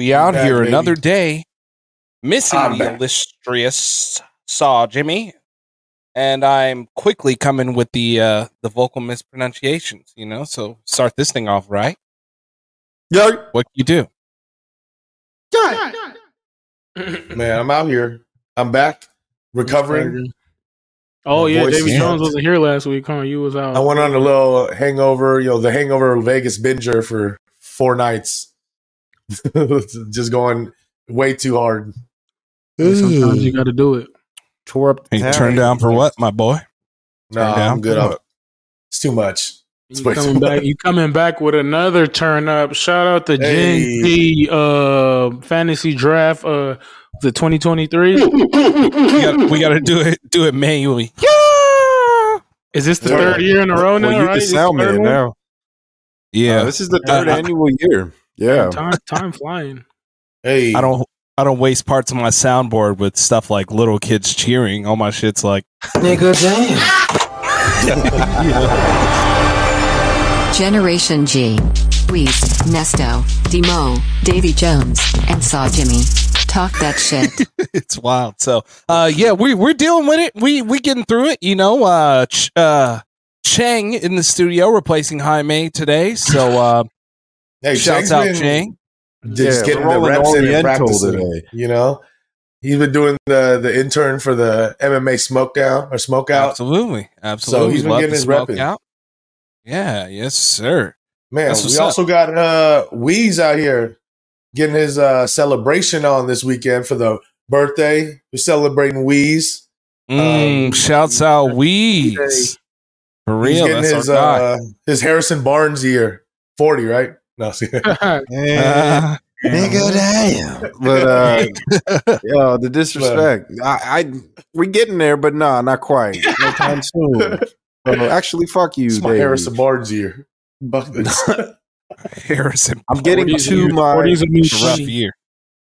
We out back, here baby. another day, missing I'm the back. illustrious Saw Jimmy, and I'm quickly coming with the uh the vocal mispronunciations. You know, so start this thing off right. Yeah, What you do? man, I'm out here. I'm back, recovering. Oh My yeah, voice Davy Jones wasn't here last week, huh? You was out. I went on a little hangover, you know, the hangover Vegas binger for four nights. Just going way too hard. Sometimes you got to do it. Tore up the Hey, town. turn down for what, my boy? No, Turn down I'm good. for I'm, it's too much. It's You way too coming back? much. You coming back with another turn up? Shout out to Hey. Gen Z uh, fantasy draft uh, the 2023. We got to do it do it manually. Yeah. Is this the Yeah. third year in a row now? Well, you right? the This sound the man now. Yeah, Uh, this is the third Uh, annual year. Yeah. Time, time flying. Hey, I don't I don't waste parts of my soundboard with stuff like little kids cheering. All my shit's like Generation G. Weez, Nesto, Demo, Davy Jones, and Saw Jimmy. Talk that shit. it's wild. So, uh, yeah, we we're dealing with it. We we getting through it. You know, uh, Ch- uh, Chang in the studio replacing Jaime today. So, uh, hey, shouts out Chang. Just Yeah, getting the reps in and practicing. today. You know, he's been doing the the intern for the MMA smoke down or smoke out. Absolutely, absolutely. So he's been Love getting his repping. out. Yeah, yes, sir. Man, we up. also got uh out here getting his uh celebration on this weekend for the birthday. We're celebrating Weez. Mm, Um, shouts out Weez. For He's real, getting that's his our guy. uh his Harrison Barnes year. 40, right? No, see. Uh, Nigga, damn. But uh, yo, the disrespect. I, I we getting there, but nah, not quite. No time soon. So, actually, fuck you, it's my Davey. Harrison Barnes year. Fuck this. Harrison. I'm getting 40s to and- my 40s and rough year.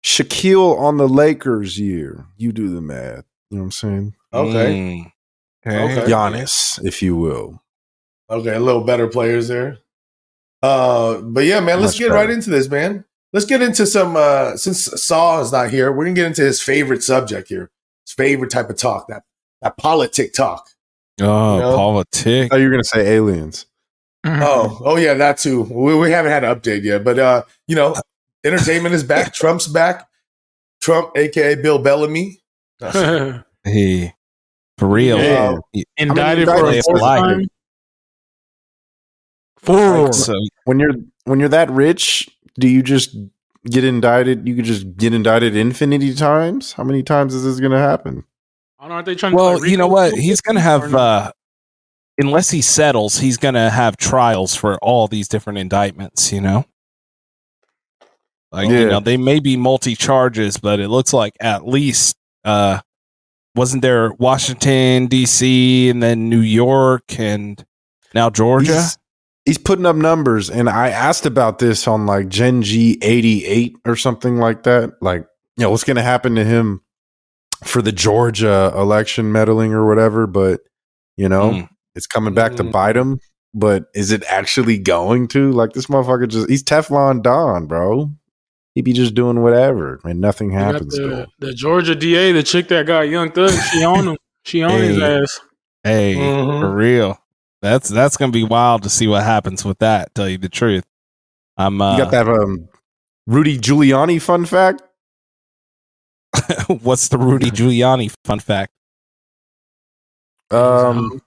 Shaquille on the Lakers year. You do the math. You know what I'm saying? Okay. Mm. Okay. Okay. Giannis, if you will. Okay, a little better players there. Uh, but yeah, man, let's Much get better. right into this, man. Let's get into some. Uh, since Saw is not here, we're gonna get into his favorite subject here. His favorite type of talk that that politic talk. Oh, You know? politics. Oh, you're gonna say aliens? Oh, oh yeah, that too. We, we haven't had an update yet, but uh, you know, entertainment is back. Trump's back. Trump, aka Bill Bellamy. Hey, for real. Yeah. Indicted How for many a indictments fourth lie? time. Four. So, When you're when you're that rich, do you just get indicted? You could just get indicted infinity times. How many times is this gonna happen? I don't know, aren't they trying to well, like, you know what? He's going to have, uh, unless he settles, he's going to have trials for all these different indictments, you know? Like, you know, they may be multi charges, but it looks like at least, uh, wasn't there Washington, D.C., and then New York, and now Georgia? He's, he's putting up numbers, and I asked about this on like Gen G eighty eight or something like that. Like, you know, what's gonna happen to him for the Georgia election meddling or whatever? But you know, Mm. it's coming back to Mm. bite him. But is it actually going to? Like, this motherfucker just—he's Teflon Don, bro. He be just doing whatever, and nothing happens the, the Georgia DA, the chick that got Young Thug, she on him. She on his ass. Hey, Mhm. for real. That's that's gonna be wild to see what happens with that. Tell you the truth, I'm. Uh, You got that um, Rudy Giuliani fun fact? what's the Rudy Giuliani fun fact? Um,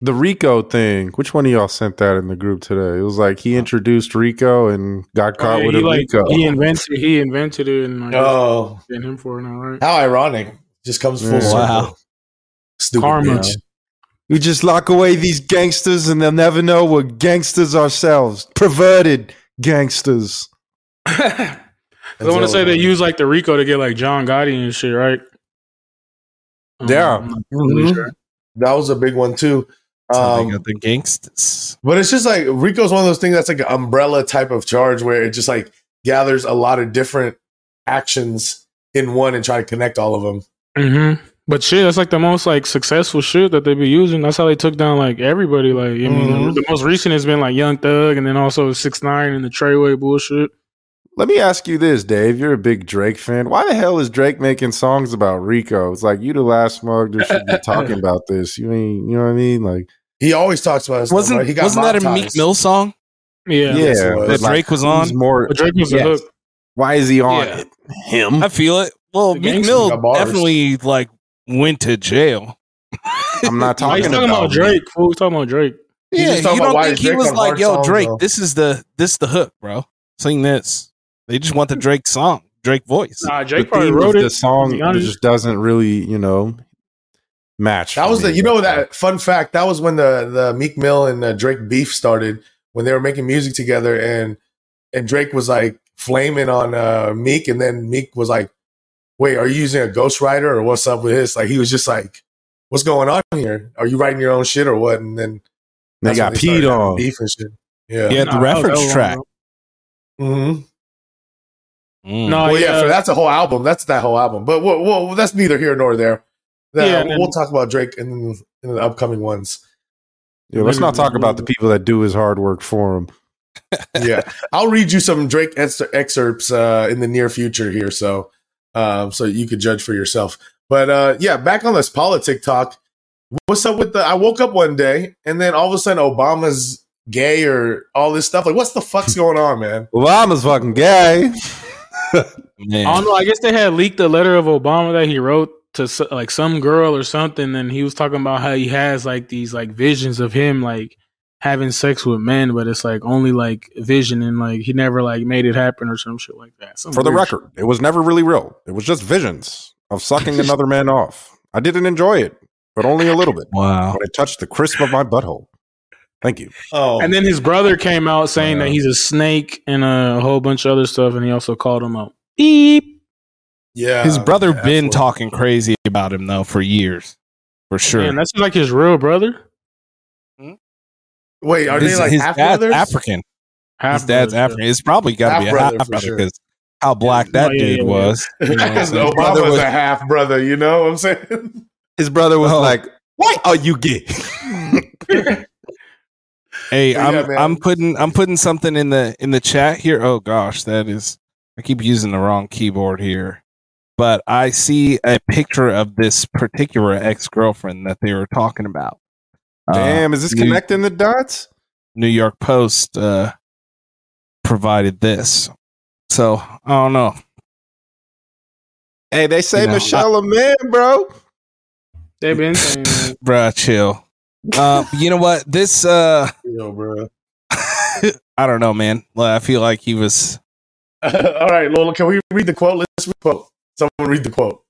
the Rico thing. Which one of y'all sent that in the group today? It was like he introduced Rico and got Oh, caught yeah, with he, a like, Rico. he invented he invented it and like Oh, getting him for it now, right? how ironic! Just comes full Yeah. circle. Wow. Stupid Karma. bitch. We just lock away these gangsters and they'll never know we're gangsters ourselves. Perverted gangsters. I want to say they use like the Rico to get like John Gotti and shit, right? Um, Yeah. I'm not really Mhm. sure. That was a big one too. Um, got the gangsters. But it's just like Rico's one of those things that's like an umbrella type of charge where it just like gathers a lot of different actions in one and try to connect all of them. Mm-hmm. But shit, that's like the most like successful shit that they be using. That's how they took down like everybody. Like I mean, Mhm. the most recent has been like Young Thug, and then also Six Nine and the Treyway bullshit. Let me ask you this, Dave. You're a big Drake fan. Why the hell is Drake making songs about Rico? It's like you the last mug that should be talking about this. You mean you know what I mean? Like He always talks about his Wasn't right? He got wasn't that a Meek. Mill song Yeah. Yeah, was. that like, Drake was who's on? more. But Drake was the Yes. hook. Why is he on Yeah. it? Him? I feel it. Well, Meek Mill definitely like went to jail. I'm not talking you talking about about Drake? Fool, we talking about Drake. He's yeah, just you don't think he Drake was like, "Yo, songs, Drake, though?" this is the this the hook, bro. Sing this." They just want the Drake song, Drake voice. Nah, The Drake probably wrote it. the song to be honest. just doesn't really, you know, match. That for was the you know that fun fact. That was when the the Meek Mill and uh, Drake beef started when they were making music together, and and Drake was like flaming on uh, Meek, and then Meek was like, "Wait, are you using a ghostwriter or what's up with this?" Like he was just like, "What's going on here? Are you writing your own shit or what?" And then They got when peed having on. beef and shit. Yeah. Yeah, the that was- that reference was track. long hmm Mm. No, well, yeah, yeah, for that's a whole album. That's that whole album. But well, well that's neither here nor there. That- Yeah, and then- we'll talk about Drake in, in the upcoming ones. Yeah, let's not talk about the people that do his hard work for him. yeah, I'll read you some Drake ex- excerpts uh, in the near future here, so um, so you could judge for yourself. But uh, yeah, back on this politic talk. What's up with the? I woke up one day and then all of a sudden Obama's gay or all this stuff. Like, what's the fuck's going on, man? Obama's fucking gay. Man. I don't know. I guess they had leaked a letter of Obama that he wrote to like some girl or something, and he was talking about how he has like these like visions of him like having sex with men, but it's like only like vision, and like he never like made it happen or some shit like that. Some For the weird record, it was never really real. It was just visions of sucking another man off. I didn't enjoy it, but only a little bit. wow. When it touched the crisp of my butthole. Thank you. Oh, And then his brother came out saying Wow. that he's a snake and a whole bunch of other stuff, and he also called him out. Beep. yeah, His brother yeah, been talking crazy about him though for years, for sure. Man, that's like his real brother. Wait, are his, they like his half dad's brothers? African. Half his dad's brother. African. It's probably got to be a Half-brother, half sure. because how black that Oh, yeah, dude yeah, yeah. was. You know what I'm Because saying? Obama brother was was- a half brother. You know what I'm saying? His brother was Oh. like, "What are you gay? Hey, But I'm man. I'm putting I'm putting something in the in the chat here. Oh gosh, that is I keep using the wrong keyboard here. But I see a picture of this particular ex girlfriend that they were talking about. Uh, Damn, is this New- connecting the dots? New York Post uh, provided this. So I don't know. Hey, they say You know, Michelle a man, bro. They've been saying that. Bruh, chill. Uh, you know what? This uh Yo, bro. I don't know, man. Well, I feel like he was All right, Lola, can we read the quote? Let's read the quote. Someone read the quote.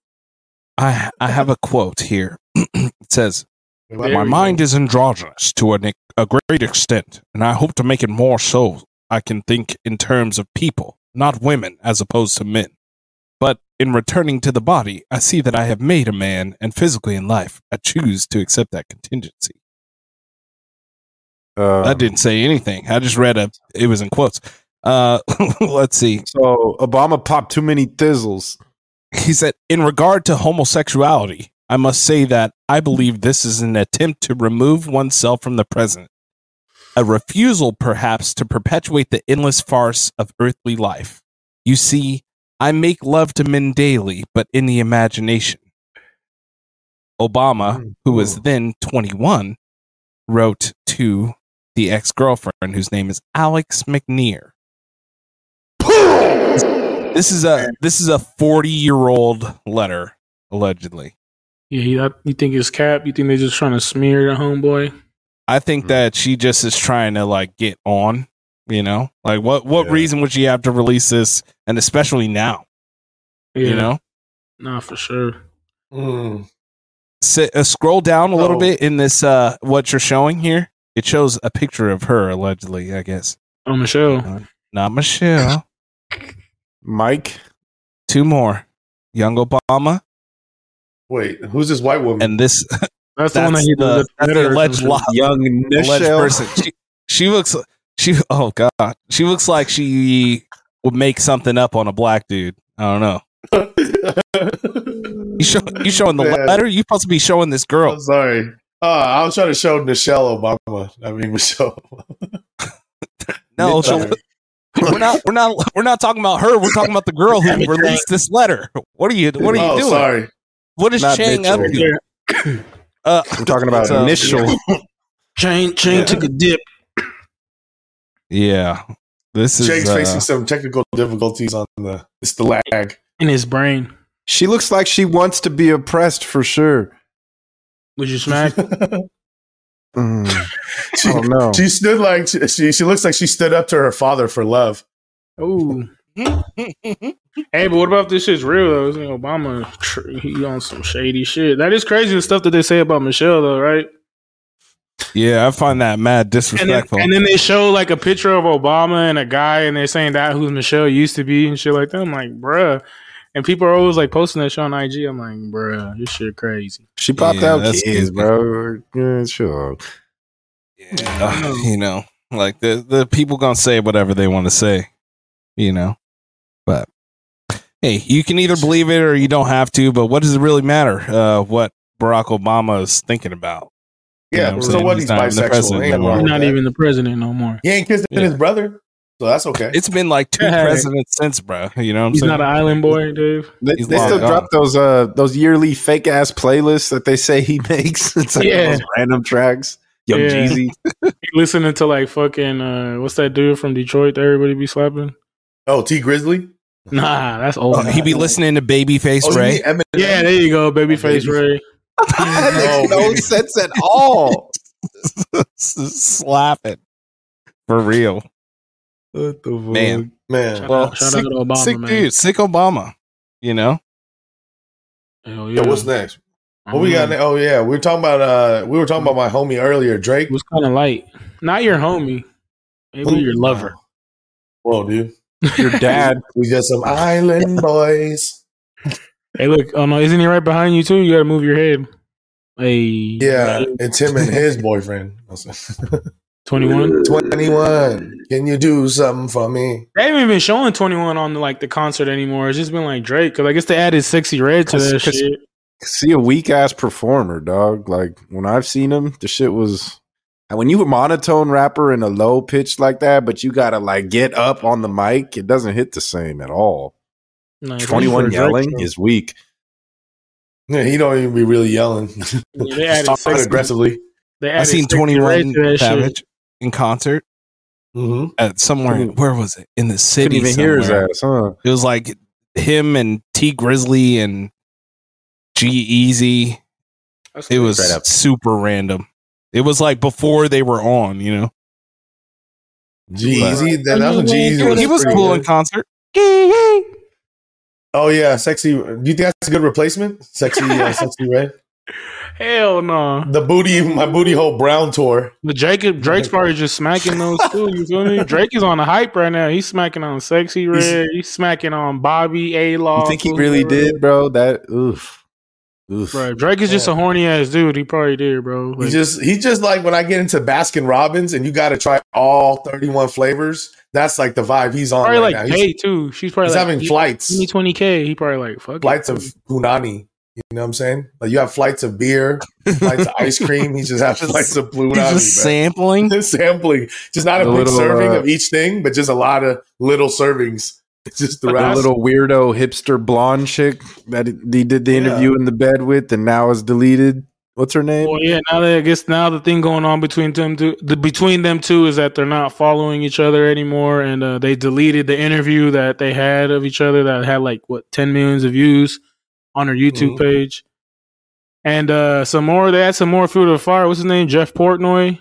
I I have a quote here. it says There My mind go. is androgynous to a, a great extent, and I hope to make it more so. I can think in terms of people, not women, as opposed to men. But in returning to the body, I see that I have made a man, and physically in life, I choose to accept that contingency. Uh, I didn't say anything. I just read a. It was in quotes. Uh, let's see. So Obama popped too many thizzles. He said, in regard to homosexuality, I must say that I believe this is an attempt to remove oneself from the present, a refusal perhaps to perpetuate the endless farce of earthly life. You see, I make love to men daily, but in the imagination. Obama, mm, who was then 21, wrote to the ex girlfriend, whose name is Alex McNear. This is a this is a 40 year old letter allegedly. Yeah, you, you think it's cap? You think they're just trying to smear the homeboy? I think Hmm. that she just is trying to like get on, you know? Like what what Yeah. reason would she have to release this and especially now, Yeah, you know? nah, for sure. Mm. Sit, uh, scroll down a little Oh. bit in this uh what you're showing here. It shows a picture of her allegedly, I guess. Oh, Michelle. Not Michelle. Mike. Two more. Young Obama Wait, who's this white woman? and this That's, the one that that's he the, did. that's the alleged lie. Young alleged person. She, she looks she oh god. She looks like she would make something up on a black dude. I don't know. You show you showing the Man. letter? You supposed to be showing this girl. I'm sorry. Uh, I was trying to show Michelle Obama. I mean Michelle. No, so we're not we're not we're not talking about her. We're talking about the girl who released this letter. What are you what are you oh, doing? sorry. What is Not Chang up Mitchell. to? Uh, We're talking about So- initial. Chain Chain took a dip. yeah, this is Jake's uh, facing some technical difficulties on the. It's the lag. in his brain. She looks like she wants to be oppressed for sure. Would you smack? Mm, she, I don't she stood like she. She looks like she stood up to her father for love. Ooh. Hey, but what about if this shit's real though? This nigga Obama, he on some shady shit. That is crazy the stuff that they say about Michelle though, right? yeah, I find that mad And then, disrespectful. and then they show like a picture of Obama and a guy, and they're saying that who's Michelle used to be and shit like that. I'm like, bruh. And people are always like posting that shit on IG. I'm like, bruh, this shit crazy. She popped Yeah, out that's kids, bro. Yeah, sure. Yeah, you know, like the the people gonna say whatever they want to say, you know. But hey, you can either believe it or you don't have to. But what does it really matter? Uh, what Barack Obama is thinking about? You know Yeah. what so what? He's He's not even the bisexual. president Ain't nothing He's not even the president no more. He ain't kissing Yeah. his brother, so that's okay. It's been like two Hey. presidents since, bro. You know what I'm He's saying? not an island boy, Dave. They, they still gone. drop those uh those yearly fake ass playlists that they say he makes. It's like Yeah. those random tracks. Young Yeah. Jeezy. He listening to like fucking uh, what's that dude from Detroit that everybody be slapping? Oh, Tee Grizzley. Nah, that's old. Oh, he be listening to Babyface Oh, you Ray. Eminem? Yeah, there you go, babyface Ray. that makes no baby. sense at all. Slap it for real, What the fuck? man. man. Shout Well, out, shout sick, out to Obama, sick man. dude, sick Obama. You know, Hell Yeah, yeah. what's next? I What we got? know. Oh yeah, we were talking about uh, we were talking about my homie earlier, Drake. It was kind of light. Not your homie. Maybe Who? your lover. Whoa, dude, Your dad. we just some island boys. Hey, look. Oh no, isn't he right behind you too? You got to move your head. Hey, Yeah, it's him and his boyfriend. twenty-one. Twenty-one. Can you do something for me? They haven't even been showing twenty-one on like the concert anymore. It's just been like Drake. Because I guess they added sexy red to 'Cause- that 'cause- shit. See a weak ass performer, dog. Like when I've seen him, the shit was. And when you a monotone rapper in a low pitch like that, but you gotta like get up on the mic, it doesn't hit the same at all. Like, Twenty one for Drake, yelling is weak. Yeah, he don't even be really yelling. Yeah, they added Talking aggressively. They I added seen Twenty One Twenty red One to that shit. Savage in concert hmm at somewhere. Couldn't- Where was it? In the Couldn't city. even hear his ass, huh? It was like him and Tee Grizzley and G-Eazy. It was Straight up. super random. It was like before they were on, you know. Jeezy, that, that was He Jeezy. was- he was cool good. in concert. Oh yeah, sexy. Do you think that's a good replacement? Sexy, uh, sexy red. Hell no. The booty, my booty hole brown tour. But Drake, Drake's probably just smacking those too. You feel me? Drake is on the hype right now. He's smacking on Sexy Red. He's smacking on Bobbi Althoff. You think he really did, bro? That oof, oof. Bro, Drake is just a horny ass dude. He probably did, bro. He just, he just like when I get into Baskin Robbins and you got to try all thirty-one flavors. That's like the vibe he's on probably right like now. K He's, too. She's probably he's like, having give flights, twenty K. He probably like fuck. it. flights of punani. You know what I'm saying? Like you have flights of beer, flights of ice cream. He just has Just- flights of punani. He's just sampling. Just sampling, just not a The big little, serving uh, of each thing, but just a lot of little servings. It's just the the little weirdo hipster blonde chick that he did the Yeah. interview in the bed with, and now is deleted. What's her name? Well, yeah. Now that I guess now the thing going on between them two, the between them two is that they're not following each other anymore, and uh, they deleted the interview that they had of each other that had like what ten millions of views on her YouTube Mhm. page. And uh, some more, they had some more food to the fire. What's his name? Jeff Portnoy.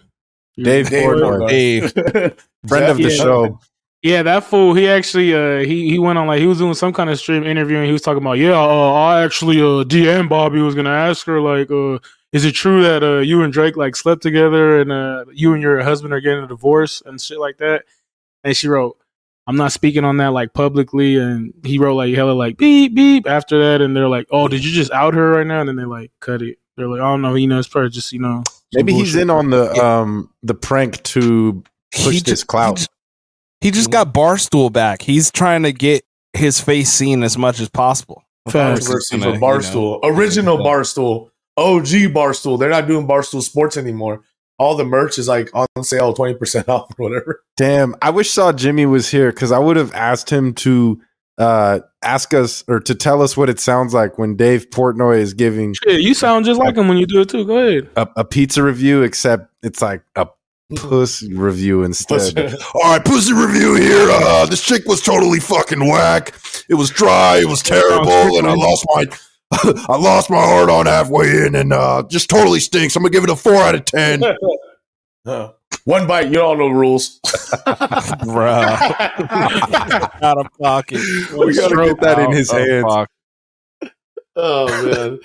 Dave Dave Portnoy, Portnoy. Dave. friend of the Yeah. show. Yeah, that fool. He actually, uh, he he went on like he was doing some kind of stream interview, and he was talking about, yeah, uh, I actually uh DM Bobbi was gonna ask her like, uh, is it true that uh you and Drake like slept together and uh you and your husband are getting a divorce and shit like that? And she wrote, I'm not speaking on that like publicly, and he wrote like hella like beep beep after that, and they're like, oh, did you just out her right now? And then they like cut it. They're like, I don't know, you know, it's probably just you know, Maybe he's bullshit. in on the um the prank to push He this just- clout. He just, got Barstool back. He's trying to get his face seen as much as possible. Facts. Controversy Gonna, for you Barstool, know, original yeah. Barstool, OG Barstool. They're not doing Barstool Sports anymore. all the merch is like on sale, twenty percent off or whatever. Damn, I wish Saw Jimmy was here because I would have asked him to uh, ask us or to tell us what it sounds like when Dave Portnoy is giving Shit, you sound just like him when you do it too. Go ahead. a, a pizza review, except it's like a puss review instead. All right, pussy review here. Uh, this chick was totally fucking whack. It was dry. It was terrible, and I lost my. I lost my heart on halfway in, and uh, just totally stinks. I'm gonna give it a four out of ten. Uh, One bite, you don't know the rules. bro. Out of pocket. we gotta get that in his hands. pocket. oh man.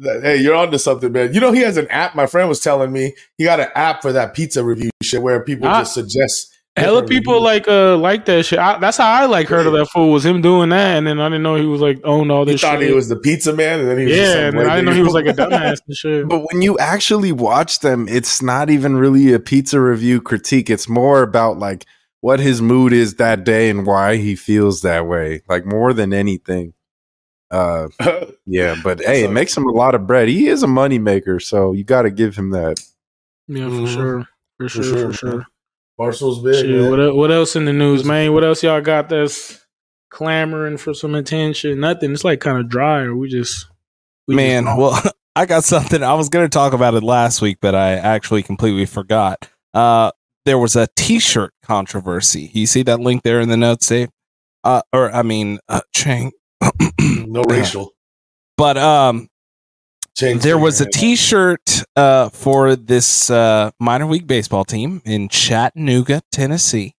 That- Hey, you're onto something, man. You know he has an app. My friend was telling me he got an app for that pizza review shit where people Ah. just suggest. Hella different people reviews. like uh like that shit. I, that's how I like heard of that fool was him doing that, and then I didn't know he was like owned all He this thought shit. he was the pizza man, and then he was yeah, some and then I didn't know he was like a dumbass and shit. But when you actually watch them, it's not even really a pizza review critique. It's more about like what his mood is that day and why he feels that way. Like more than anything. Uh yeah, but hey, it makes him a lot of bread. He is a money maker, so you got to give him that. Yeah, for Mhm. sure, for sure, sure, for sure. Barstool's big. Shit, man. what what else in the news, man? What else y'all got that's clamoring for some attention? Nothing. It's like kind of dry, or we just we Man, just- well, I got something. I was going to talk about it last week, but I actually completely forgot. Uh, there was a T-shirt controversy. You see that link there in the notes, Dave? Uh, or I mean, uh, Chang. no racial. But um, Change there was a. T-shirt uh for this uh minor league baseball team in Chattanooga, Tennessee.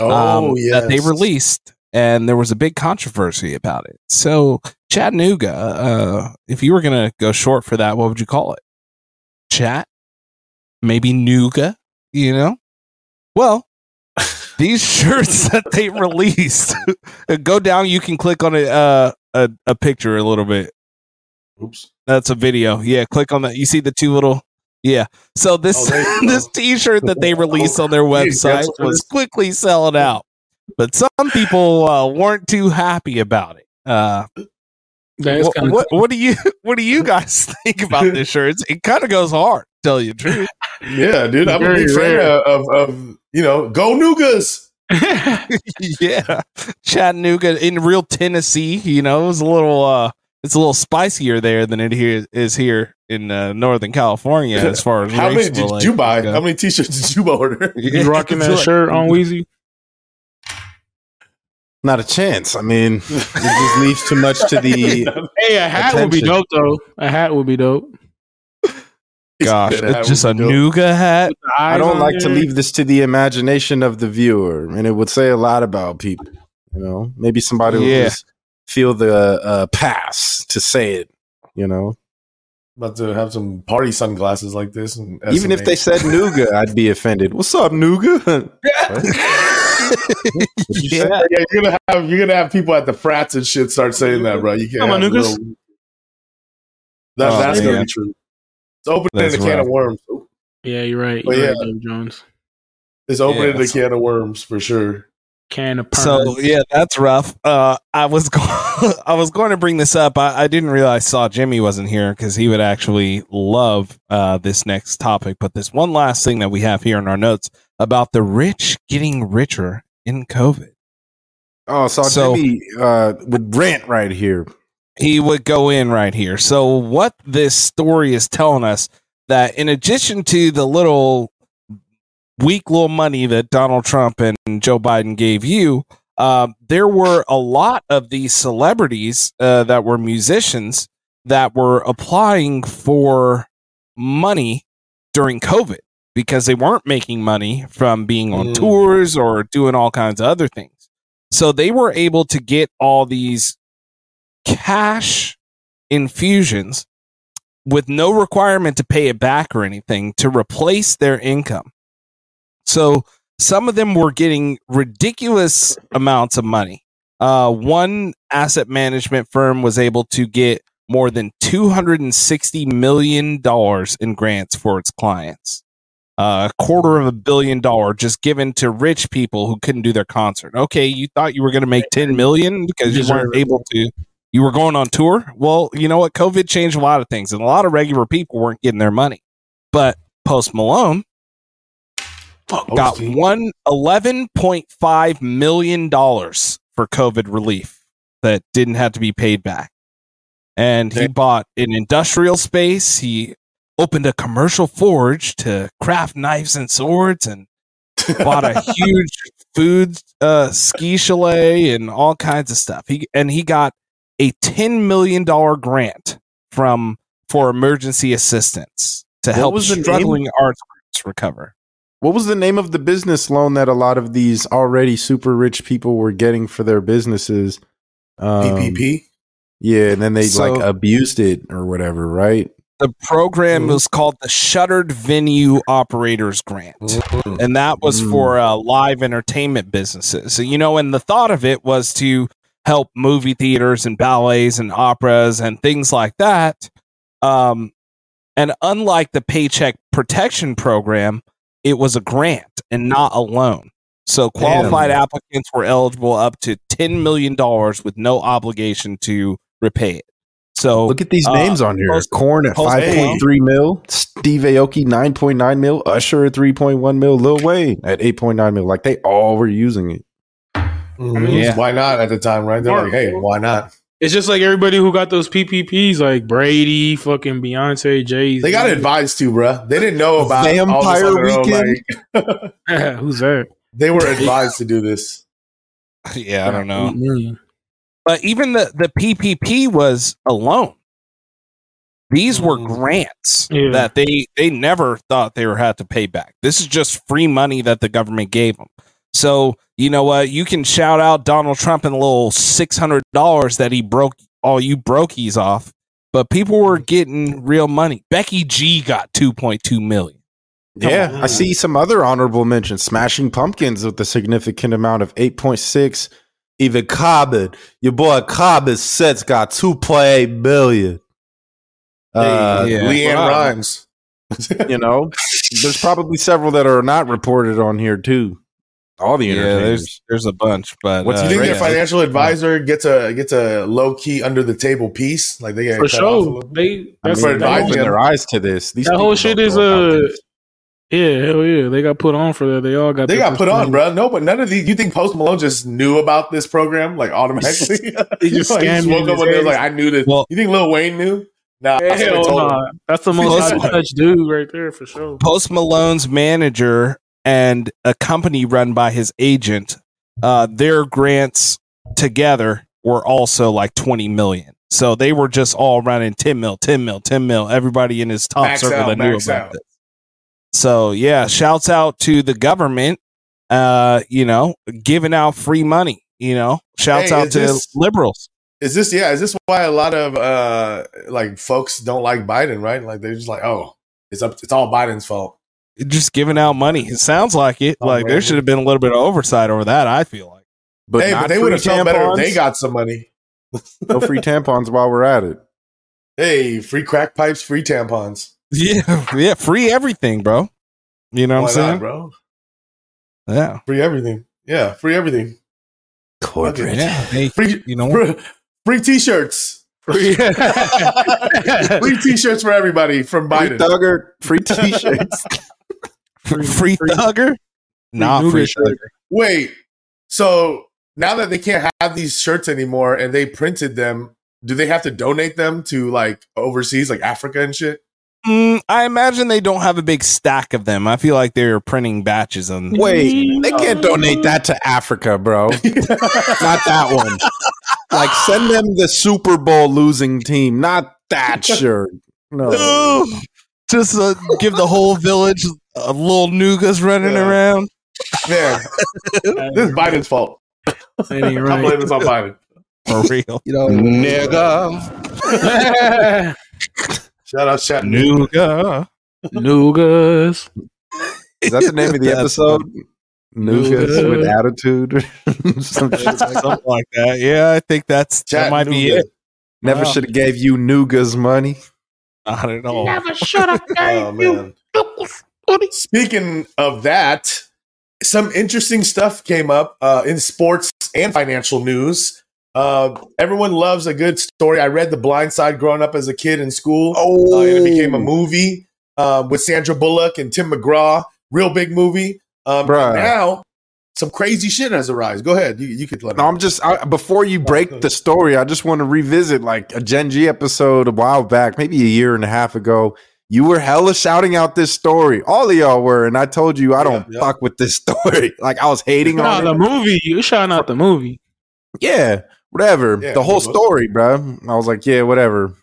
Oh um, yeah, that they released, and there was a big controversy about it. So Chattanooga, uh, if you were gonna go short for that, what would you call it? Chat, maybe Nuga, you know? Well, these shirts that they released, go down. You can click on a uh, a a picture a little bit. Oops. That's a video. Yeah, click on that. You see the two little. Yeah. So this Oh, there you go. this T-shirt that they released on their website was quickly selling out, but some people uh, weren't too happy about it. Uh, that's what, kind what what do you what do you guys think about this shirt? It's- It kind of goes hard. Tell you the truth. Yeah, dude, I'm a Very big fan of, of, of you know, go Nugas. yeah, Chattanooga in real Tennessee. You know, it was a little. uh It's a little spicier there than it here is here in uh, Northern California as far as How many race did you buy? go. How many T-shirts did you order? you rocking that like- shirt on Wheezy? Not a chance. I mean, it just leaves too much to the Hey, a hat would be dope though. A hat would be dope. Gosh, it's just a would. Nougat hat. I don't like to leave this to the imagination of the viewer, and it would say a lot about people. You know, maybe somebody will Yeah. just feel the uh, pass to say it. You know, About to have some party sunglasses like this. And even if they said nougat, I'd be offended. What's up, nougat? yeah. yeah, you're gonna have you're gonna have people at the frats and shit start saying that, bro. You can't. Come on, have Nugas. real- That, Oh, that's gonna be true. It's opening That's a can rough. of worms. Yeah, you're right. You're yeah. right, Dave Jones. It's opening Yeah. a can of worms for sure. Can of perm. So yeah, that's rough. Uh, I was go- I was going to bring this up. I, I didn't realize saw Jimmy wasn't here because he would actually love uh, this next topic. But this one last thing that we have here in our notes about the rich getting richer in COVID. Oh, so, So- Jimmy uh, would rant right here. He would go in right here. So what this story is telling us that in addition to the little weak little money that Donald Trump and Joe Biden gave you, um, there were a lot of these celebrities uh, that were musicians that were applying for money during COVID because they weren't making money from being on Mm. tours or doing all kinds of other things. So they were able to get all these cash infusions with no requirement to pay it back or anything to replace their income. So some of them were getting ridiculous amounts of money. Uh, one asset management firm was able to get more than $260 million in grants for its clients. Uh, a quarter of a billion dollar just given to rich people who couldn't do their concert. Okay, you thought you were going to make 10 million because you weren't able to you were going on tour. Well, you know what? COVID changed a lot of things, and a lot of regular people weren't getting their money. But Post Malone got one eleven point five million dollars for COVID relief that didn't have to be paid back. And he bought an industrial space. He opened a commercial forge to craft knives and swords and bought a huge food uh, ski chalet and all kinds of stuff. He and he got a ten million dollar grant from for emergency assistance to What help was the name? struggling arts groups recover. What was the name of the business loan that a lot of these already super rich people were getting for their businesses? Um, PPP. Yeah, and then they So- like abused it or whatever, right? The program Mhm. was called the Shuttered Venue Operators Grant. Mm. and that was Mm. for uh, live entertainment businesses. So, you know, and the thought of it was to help movie theaters and ballets and operas and things like that. Um, and unlike the Paycheck Protection Program, it was a grant and not a loan. So qualified applicants were eligible up to ten million dollars with no obligation to repay it. So Look at these uh, names on here: Post- Korn at five point three mil, Steve Aoki nine point nine mil, Usher at three point one mil, Lil Wayne at eight point nine mil. Like they all were using it. Mhm. Yeah. Why not at the time, right? They're like, hey, why not? It's just like everybody who got those PPPs, like Brady, fucking Beyonce, Jay. They got advised to, bruh. They didn't know about all this Vampire on their own, Weekend? like- Who's that? they were advised to do this. yeah, I don't know. Eight million. but even the the PPP was a loan. These were Mm. grants Yeah. that they they never thought they were had to pay back. This is just free money that the government gave them. So you know what? You can shout out Donald Trump and the little six hundred dollars that he broke all you brokies off, but people were getting real money. Becky G got two point two million. Come yeah, on. I see some other honorable mentions. Smashing Pumpkins with a significant amount of eight point six. Even Cobbin, your boy Cobbin sets got two point eight billion. Uh, hey, yeah. LeAnn Wow. Rimes. you know, there's probably several that are not reported on here too. All the Yeah, there's there's a bunch, but What's uh, you think great. their financial advisor gets a gets a low key under the table piece? Like they get For cut off sure. little? They I that's for mean, they advising open their eyes to this. These That whole shit is, a. uh, yeah, hell yeah. They got put on for that. They all got They got put on, bro. No, but none of these. You think Post Malone just knew about this program like automatically? He just Like, scammed woke up his one day was like, I knew this. Well- you think Lil Wayne knew? Nah, I Hell nah. That's the most high touch dude right there for sure. Post Malone's manager and a company run by his agent, uh, their grants together were also like 20 million. So they were just all running 10 mil, 10 mil, 10 mil. Everybody in his top Max circle out, that knew about out. this. So yeah, shouts out to the government, uh, you know, giving out free money, you know, shouts Hey, out to this- liberals. Is this yeah? Is this why a lot of uh like folks don't like Biden? Right? Like they're just like, oh, it's up. It's all Biden's fault. Just giving out money. It sounds like it. Oh, like there should have been a little bit of oversight over that, I feel like. But hey, but they would have felt better if they got some money. no free tampons while we're at it. Hey, free crack pipes, free tampons. Yeah, yeah, free everything, bro. You know Why what I'm saying? bro? Yeah, Free everything. Yeah, free everything. Corporate. yeah. Hey, Free, you know, free, free t-shirts. free t-shirts for everybody from Free Biden. thugger, free t-shirts. Free, free thugger, not free nougat shirt. thugger. Wait, so now that they can't have these shirts anymore and they printed them, do they have to donate them to like overseas, like Africa and shit? Mm, I imagine they don't have a big stack of them. I feel like they're printing batches of them. Wait, they can't donate that to Africa, bro. Not that one. Like send them the Super Bowl losing team, not that shirt. No. Ugh. Just uh, give the whole village a little nougats running Yeah. around. Man, this is Biden's fault. That ain't I'm right. blaming this on Biden. For real. You know, nigga. Shout out Chat Nougat. Nougas. Is that the name of the episode? Nougas with attitude. or. Something like that. Yeah, I think that's that Chat might be it. Never Wow. should have gave you Nougas money. Not at all. Oh man. Speaking of that, some interesting stuff came up uh, in sports and financial news. Uh, everyone loves a good story. I read The Blind Side growing up as a kid in school. Oh, Uh, and it became a movie uh, with Sandra Bullock and Tim McGraw. Real big movie. Um, now some crazy shit has arisen. Go ahead. You, you could let me. No, I'm just I, before you break the story. I just want to revisit like a Gen G episode a while back, maybe a year and a half ago. You were hella shouting out this story. All of y'all were, and I told you I don't Yeah, yeah. fuck with this story. like I was hating Nah, on the it. movie. You shouting out the movie. Yeah, whatever. Yeah, the whole was. story, bro. I was like, yeah, whatever.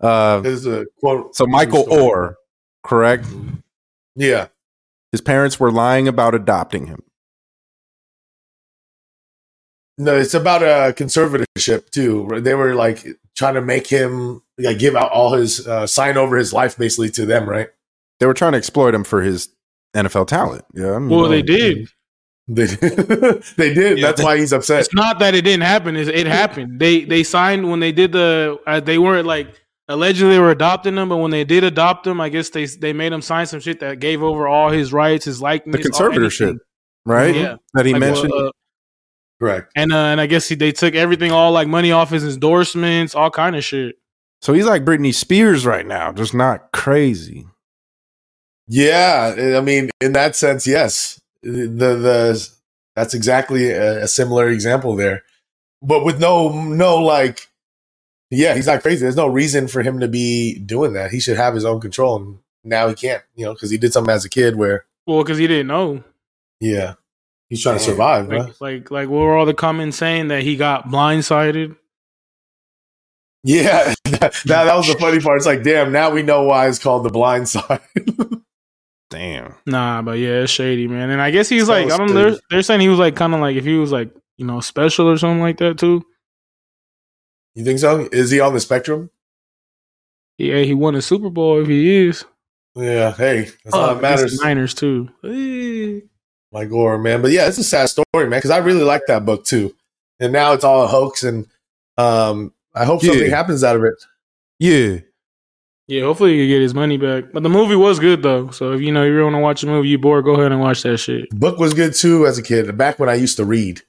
Uh, is a quote. so Michael story. Oher, correct? Yeah. His parents were lying about adopting him. No, it's about a conservatorship too. They were like trying to make him like give out all his uh, sign over his life basically to them, right? They were trying to exploit him for his NFL talent. Yeah, I mean, Well, uh, they did. They they did. Yeah, That's they- why he's upset. It's not that it didn't happen. It's, it happened. They they signed when they did the. Uh, they weren't like allegedly they were adopting them, but when they did adopt him, I guess they they made him sign some shit that gave over all his rights, his likeness, the conservatorship, right? Yeah. that he Like, mentioned. uh, Correct. and uh, and I guess he, they took everything, all like money off his endorsements, all kind of shit. so he's like Britney Spears right now, just not crazy. Yeah, I mean, in that sense, yes. The the that's exactly a, a similar example there, but with no no like, yeah, he's not crazy. There's no reason for him to be doing that. He should have his own control, and now he can't. You know, because he did something as a kid where, Well, because he didn't know. yeah, he's trying to survive. Like, Right? like, like, what were all the comments saying that he got blindsided? Yeah, that, that that was the funny part. It's like, damn, now we know why it's called the blind side. Damn. Nah, but yeah, it's shady, man. And I guess he's That like, I don't know. They're, they're saying he was like, kind of like, if he was like, you know, special or something like that too. you think so? Is he on the spectrum? Yeah, he won a Super Bowl if he is. Yeah. Hey, that's all that matters. Niners too. Eh. Mike Gore, man. But yeah, it's a sad story, man, because I really like that book too. And now it's all a hoax, and um, I hope Yeah. something happens out of it. Yeah. Yeah, hopefully he can get his money back. But the movie was good though. So if you know you really want to watch a movie, you bored, go ahead and watch that shit. Book was good too as a kid. Back when I used to read.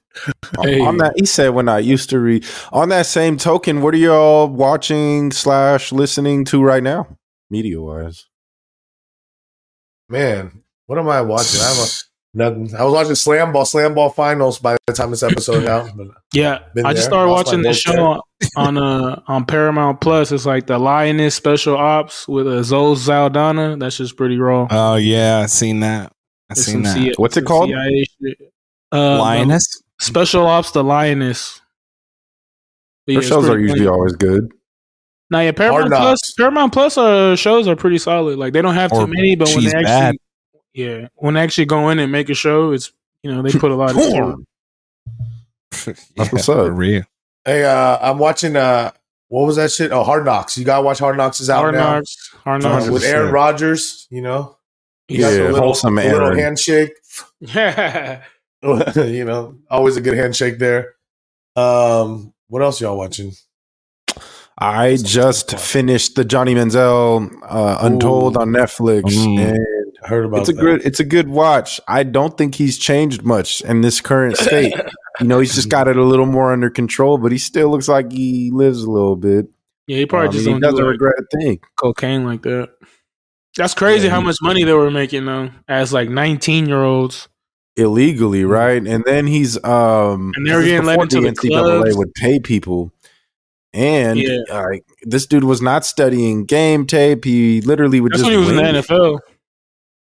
Hey. On that, he said when I used to read. On that same token, what are y'all watching slash listening to right now, media wise? Man, what am I watching? I have a nothing. I was watching Slam Ball, Slam Ball Finals by the time this episode out. Yeah, Been I just started Lost watching my this show on, on uh on Paramount Plus. It's like the Lioness Special Ops with uh, Zoe Saldana. That's just pretty raw. Oh yeah, I seen that. I There's seen that. C- What's it called? CIA. Uh, Lioness. the Special Ops, the Lioness. But yeah, Their shows are usually funny. always good. Now, yeah, Paramount Plus, Paramount Plus uh, shows are pretty solid. Like they don't have Or too many, but when they actually, Bad. Yeah, when they actually go in and make a show, it's you know they put a lot of. it. That's what's up. real. hey, uh, I'm watching. Uh, what was that shit? Oh, Hard Knocks. You gotta watch Hard Knocks. Is out Hard now Knocks, Hard Uh, Knocks. with Aaron Rodgers. You know, He got Yeah, the little, wholesome the little Aaron. handshake. Yeah, you know, always a good handshake there. Um, what else y'all watching? I just finished the Johnny Manziel uh, Untold Ooh. on Netflix, Mm. And I heard about it. it's a that. good it's a good watch. I don't think he's changed much in this current state. you know, he's just got it a little more under control, but he still looks like he lives a little bit. yeah, he probably I just he don't do doesn't regret a thing. cocaine like that. That's crazy Yeah, how much money they were making though, as like nineteen year olds. illegally, right? And then he's um And they were this is getting let into the NCAA clubs. would pay people. And Yeah. like this dude was not studying game tape. He literally would That's just when he was in the. NFL.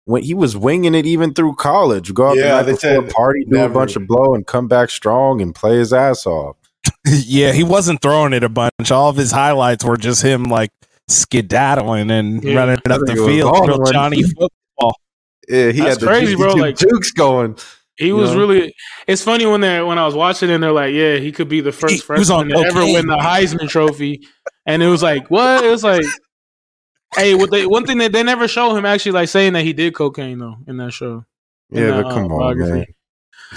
When he was winging it even through college. Go out Yeah, the they night before said party, do never. a bunch of blow, and come back strong and play his ass off. yeah, he wasn't throwing it a bunch. All of his highlights were just him like skedaddling and Yeah. running up the field. balling Real Johnny football. Yeah, he That's had the crazy, bro, like- jukes going. He was know? really. It's funny when they when I was watching and they're like, "Yeah, he could be the first He- he was on freshman to ever win the Heisman Trophy," and it was like, "What?" It was like, "Hey, what they one thing that they never show him actually like saying that he did cocaine though in that show." in Yeah, the, but come uh, on, man.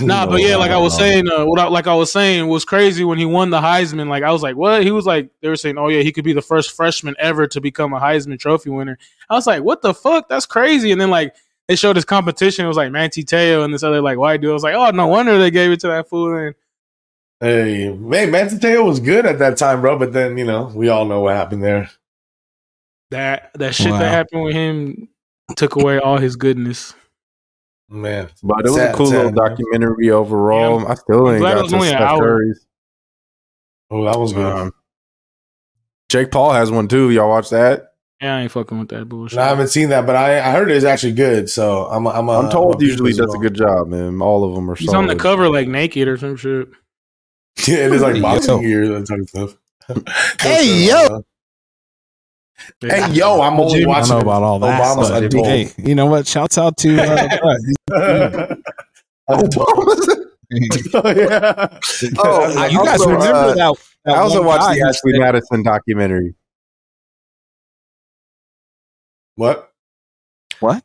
Nah, but yeah, like I was saying, uh, what I, like I was saying was crazy when he won the Heisman. Like I was like, what? He was like, they were saying, oh yeah, he could be the first freshman ever to become a Heisman Trophy winner. I was like, what the fuck? That's crazy. And then like they showed his competition. It was like Manti Te'o and this other like white dude. I was like, oh, no wonder they gave it to that fool. And Hey, man, Manti Te'o was good at that time, bro. But then you know, we all know what happened there. That that shit Wow. that happened with him took away all his goodness. Man, But it was Sad, a cool sad, little man. documentary overall. I still I'm ain't glad it got was to only an Steph. Curry's. oh, that was good. Um, Jake Paul has one too. Y'all watch that? Yeah, I ain't fucking with that bullshit. No, I haven't seen that, but I, I heard it's actually good. So I'm I'm uh, I'm told I'm a usually does a good job, man. All of them are. He's on the cover like naked or some shit. Yeah, it is like boxing gear and type of stuff. Hey, yo. Hey yo, I'm only I don't watching know about all that. Obama's but untold. hey, you know what? Shouts out to uh, oh yeah. Oh, I you guys remember uh, that? that I also watched the Ashley said- Madison documentary. What? What?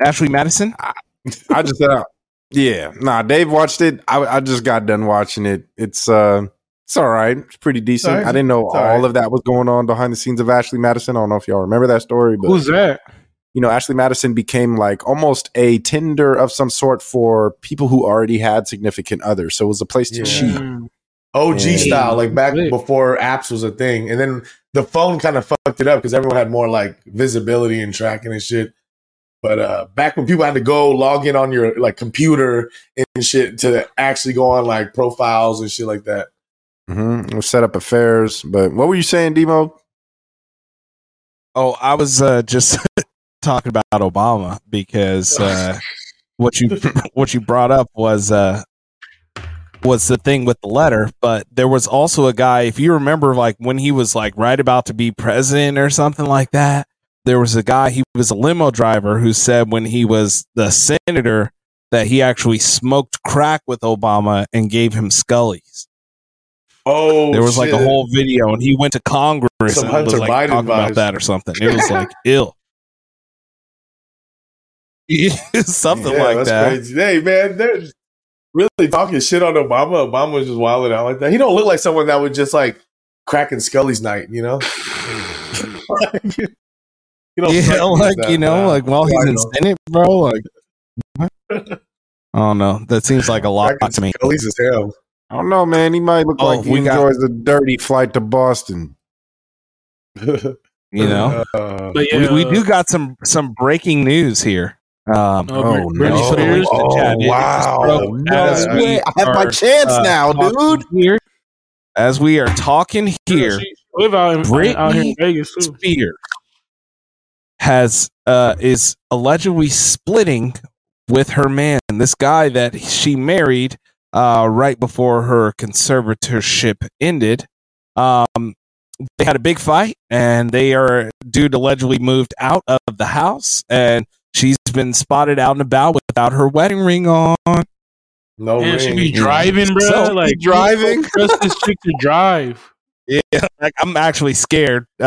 Ashley Madison. I just uh, yeah, nah. Dave watched it. I, I just got done watching it. It's uh, it's all right. It's pretty decent. Alright. I didn't know It's all of that was going on behind the scenes of Ashley Madison. I don't know if y'all remember that story, but Who's that? you know, Ashley Madison became like almost a Tinder of some sort for people who already had significant others. So it was a place to Yeah. cheat. OG Yeah. style, like back before apps was a thing, and then the phone kind of fucked it up because everyone had more like visibility and tracking and shit. But uh back when people had to go log in on your like computer and shit to actually go on like profiles and shit like that. Hmm It set up affairs. But what were you saying, Demo? Oh, I was uh, just talking about Obama because uh, what you what you brought up was uh, was the thing with the letter, but there was also a guy. If you remember, like when he was like right about to be president or something like that, there was a guy. He was a limo driver who said when he was the senator that he actually smoked crack with Obama and gave him Scully's. Oh, There was like a whole video, and he went to Congress Some and was like Biden talking about that or something. It was like ill, something Yeah, like that. Crazy. Hey man, they're really talking shit on Obama. Obama was just wilding out like that. He don't look like someone that would just like cracking Scully's night, you know? you don't Yeah, strike me as like you know, like while he's in know. Senate, bro. Like, I don't know. That seems like a lot Cracking to me. Scully's as hell. I don't know, man. He might look Oh, like he we got- enjoys a dirty flight to Boston. You know, Uh, But yeah, we, we do got some some breaking news here. Um, Oh, Oh, Britney no. Spears. Oh, Chat, it wow. No as we way. I have my chance uh, now, dude. Here, as we are talking here, She live out in, Britney out here in Vegas too. Spears has uh is allegedly splitting with her man, this guy that she married uh right before her conservatorship ended. Um they had a big fight and they are dude allegedly moved out of the house and she's been spotted out and about without her wedding ring on. no Man, she be driving, bro. So, like driving? Trust this chick to drive. Yeah, like I'm actually scared uh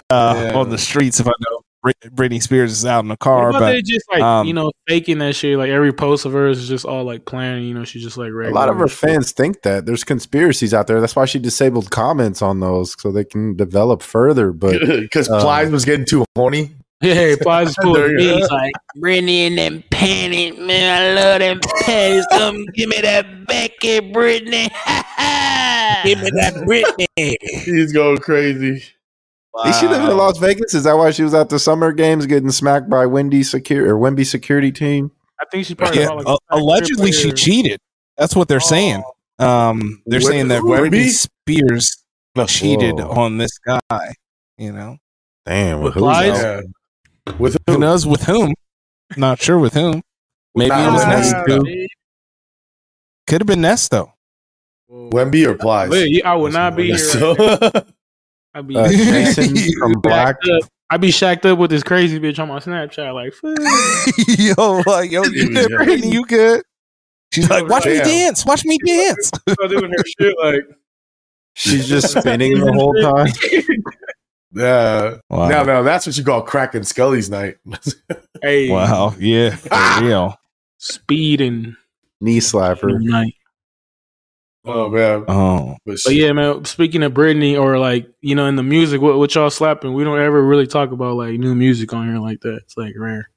Yeah. on the streets if I know Brit- Britney Spears is out in the car, but they just like um, you know faking that shit? Like every post of hers is just all like planned. You know, she's just like A lot of her fans think that there's conspiracies out there. That's why she disabled comments on those so they can develop further. But Because Um, Plies was getting too horny. Yeah, Plies full There of you Like Brittany and them panties, man. I love them panties. Come give me that Becky, Britney. give me that Brittany. He's going crazy. Is she living in Las Vegas? Is that why she was at the summer games getting smacked by Wendy secure or Wemby security team? I think she probably yeah, like, uh, allegedly she cheated. That's what they're saying. Um, they're With saying that Wemby? Britney Spears cheated Whoa. on this guy. You know, Damn, With who's lies? Yeah. With who who? knows with whom? Not sure with whom. Maybe it was Nah, Nesto. Could have been Nesto. Wemby or Plies? I would not be here. So- I'd be Uh, Jason from Black. shacked up. I'd be shacked up with this crazy bitch on my Snapchat. Like, yo, like, yo, you good, Yeah. Britney? You good? She's like, watch me dance. Watch me dance. Doing her shit. Like, She's just spinning the whole time. yeah. Wow. Now, now that's what you call cracking Scully's night. hey, Wow. Yeah. For real. speed and Knee slapper. night. Oh man. Oh. But, But yeah, man. Speaking of Britney, or like you know, in the music, what, what y'all slapping? We don't ever really talk about like new music on here like that. It's like rare.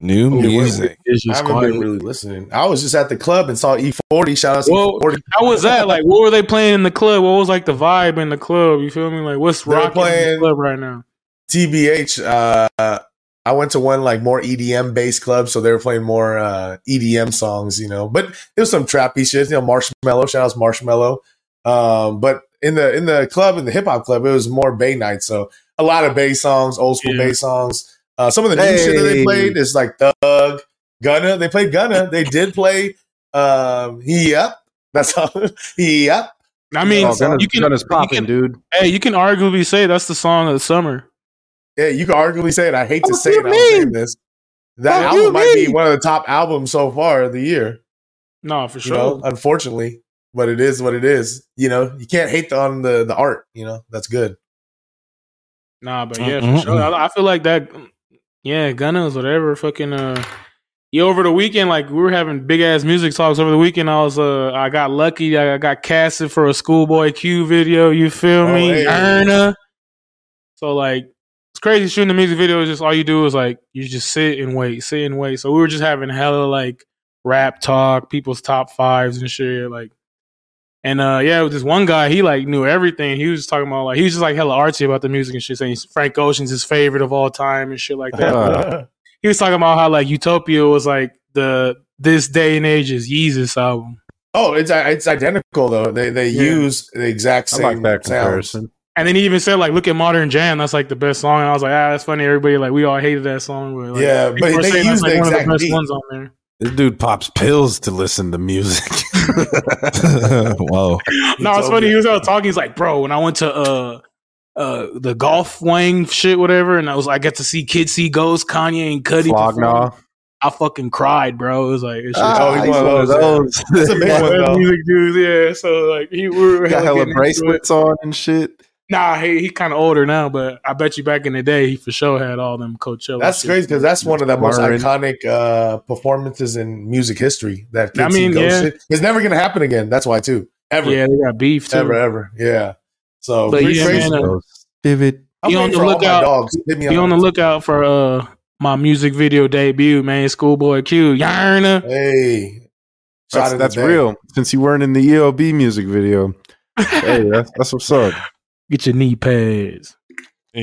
New music. It's I haven't quiet. been really listening. I was just at the club and saw E40. Shout out to Well, E40. How was that? Like, what were they playing in the club? What was like the vibe in the club? You feel me? Like, what's They were rocking in playing- the club right now? TBH. Uh, I went to one like more EDM based club, so they were playing more uh, EDM songs, you know. But it was some trappy shit, you know. Marshmello, shout out to Marshmello. Um, but in the in the club, in the hip hop club, it was more Bay night, so a lot of Bay songs, old school Yeah. Bay songs. Uh, some of the new shit that they played is like Thug, Gunna. They played Gunna. They did play um, Yep. That's all. yep. I mean, oh, Gunna's, you can, Gunna's you popping, can- dude. hey, you can arguably say that's the song of the summer. Yeah, you can arguably say it. I hate to What say it. you I'm saying this. That What album might be one of the top albums so far of the year. No, for You sure. know, unfortunately, but it is what it is. You know, you can't hate on the the art. You know, that's good. Nah, but yeah, Mm-mm-mm. for sure. I, I feel like that. Yeah, Gunna's whatever. Fucking uh, yeah. Over the weekend, like we were having big ass music talks over the weekend. I was uh, I got lucky. I got casted for a Schoolboy Q video. You feel Oh, me? hey. Erna. So like, it's crazy shooting the music video. Is just all you do is like you just sit and wait, sit and wait. So we were just having hella like rap talk, people's top fives and shit. Like, and uh, yeah, with this one guy, he like knew everything. He was just talking about like he was just like hella artsy about the music and shit, saying Frank Ocean's his favorite of all time and shit like that. Uh, he was talking about how like Utopia was like the this day and age's Yeezus album. oh, it's it's identical though. They they Yeah. use the exact I same like that sounds. Comparison. And then he even said like, "Look at Modern Jam. That's like the best song." And I was like, "Ah, that's funny." Everybody like we all hated that song. But, like, Yeah, but they saying use that's, the like, one of exact best beat. ones on there. This dude pops pills to listen to music. Whoa. No, it's funny. He was out talking. He's like, "Bro, when I went to uh uh the golf wang shit, whatever, and I was I got to see Kids See Ghost, Kanye, and Cudi. Flog perform. I fucking cried, bro. It was like, it's just, Oh, he's one of those, That's a big one, music dudes, yeah. So like he we were Got hella hella getting into it. bracelets on and shit. Nah, he he kind of older now, but I bet you back in the day he for sure had all them Coachella. That's shit. crazy because that's one of the most Learn. iconic uh, performances in music history. That I mean, Ghost yeah. shit. it's never gonna happen again. That's why too. Ever, Yeah, they got beef too. ever, ever. Yeah. So, But yeah, crazy. man, uh, Vivid. I'm be on the for all my lookout- dogs. Hit me Be up. on the lookout for uh my music video debut, man. Schoolboy Q, Yarna. Hey, shot That's, that's real. Since you weren't in the ELB music video. Hey, that's, that's what's up. Get your knee pads.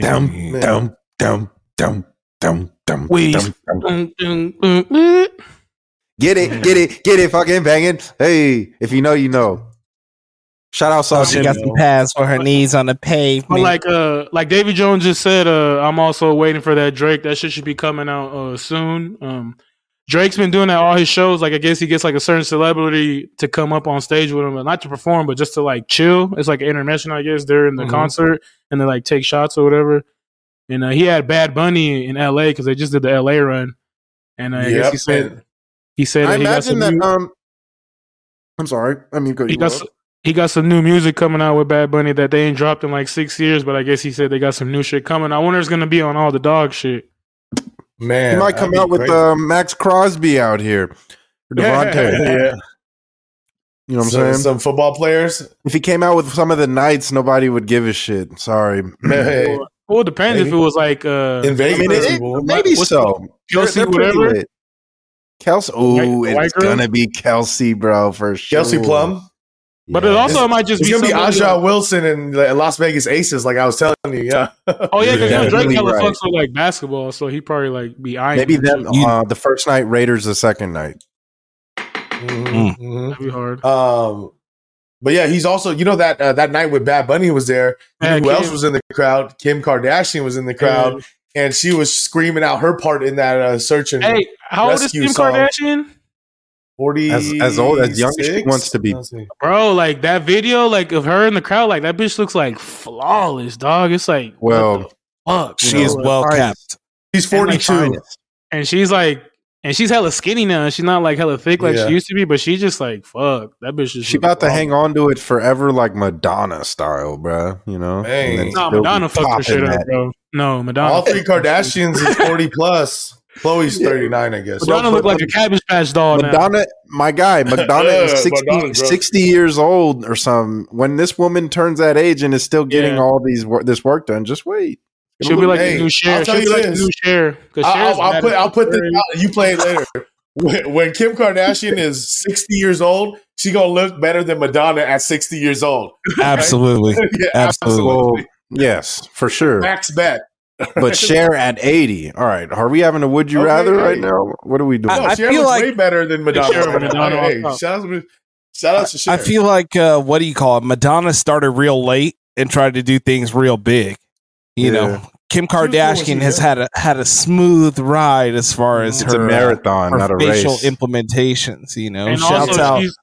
Down, Man. down, down, down, down, down, Wheeze. down, down. Get it, get it, get it, fucking banging. Hey, if you know, you know. Shout out Oh, Sauce she got some pads for her knees on the But pavement. like uh like Davy Jones just said, uh I'm also waiting for that Drake. That shit should be coming out uh soon. Um Drake's been doing that all his shows. Like I guess he gets like a certain celebrity to come up on stage with him, and not to perform, but just to like chill. It's like an intermission, I guess, during the Mhm. concert, and they like take shots or whatever. And uh, he had Bad Bunny in L.A. because they just did the L.A. run, and uh, I guess he said he said I that he got some imagine that. new, Um, I'm sorry. I mean, go. he got up? s- he got some new music coming out with Bad Bunny that they ain't dropped in like six years, but I guess he said they got some new shit coming. I wonder if it's gonna be on all the dog shit. Man, He might come out with uh, Maxx Crosby out here. Or Devontae. yeah. You know what I'm some, saying? some football players. if he came out with some of the Knights, nobody would give a shit. Sorry. Hey, Well, well, it depends if it was like uh, in I mean, it- people. maybe what's so. Kelsey, They're- they're whatever? Kelsey. Oh, White- white it's girl? gonna be Kelsey, bro, for sure. Kelsey Plum. But it Yeah. also might just It's be gonna be somebody- A'ja Wilson and the Las Vegas Aces, like I was telling you. Yeah. Oh yeah, because Yeah, Drake really hella right. fucks with like basketball, so he probably like be eyeing. maybe that them uh, the first night, Raiders the second night. Mhm, mhm. That'd be hard. Um, but yeah, he's also you know that uh, that night with Bad Bunny was there. You Yeah, who else was in the crowd? Kim Kardashian was in the crowd, and she was screaming out her part in that uh, search and Hey, how old is Kim song. Kardashian? Forty As- as old- as young as she wants to be. Bro, like that video, like of her in the crowd, like that bitch looks like flawless, dog. It's like Well, what the fuck. she know? is well kept. She's And, like, forty two. and she's like, and she's hella skinny now. She's not like hella thick like Yeah. she used to be, but she just like fuck that bitch. Just she about to hang on to it forever, like Madonna style, bro. You know, Dang. And then No, still be Madonna fucked her shit up, that. bro. No, Madonna. All three Kardashians is forty plus. Khloé's thirty nine, I guess. Madonna looked like a Cabbage Patch doll now. Madonna, my guy, Madonna is 60, 60 years old or something. When this woman turns that age and is still getting Yeah. all these this work done, just wait. She'll be like Hey, the new Cher. I'll tell She'll be like the new Cher. 'Cause I'll, I'll, I'll put I'll put this out. You play it later. When, when Kim Kardashian is sixty years old, she gonna look better than Madonna at sixty years old. Absolutely. yeah, Absolutely. Well, yes, for sure. Max bet. But Cher at 80. All right. Are we having a would you Okay, rather right hey. now? What are we doing? No, I Cher feel like- way better than Madonna. Cher Madonna Hey, shout out to shout out to Cher. I feel like uh, what do you call it? Madonna started real late and tried to do things real big. You Yeah. know, Kim cool when she Kardashian has had a had a smooth ride as far as it's her a uh, marathon, her not a facial race. implementations. You know, and shouts also, out. she's,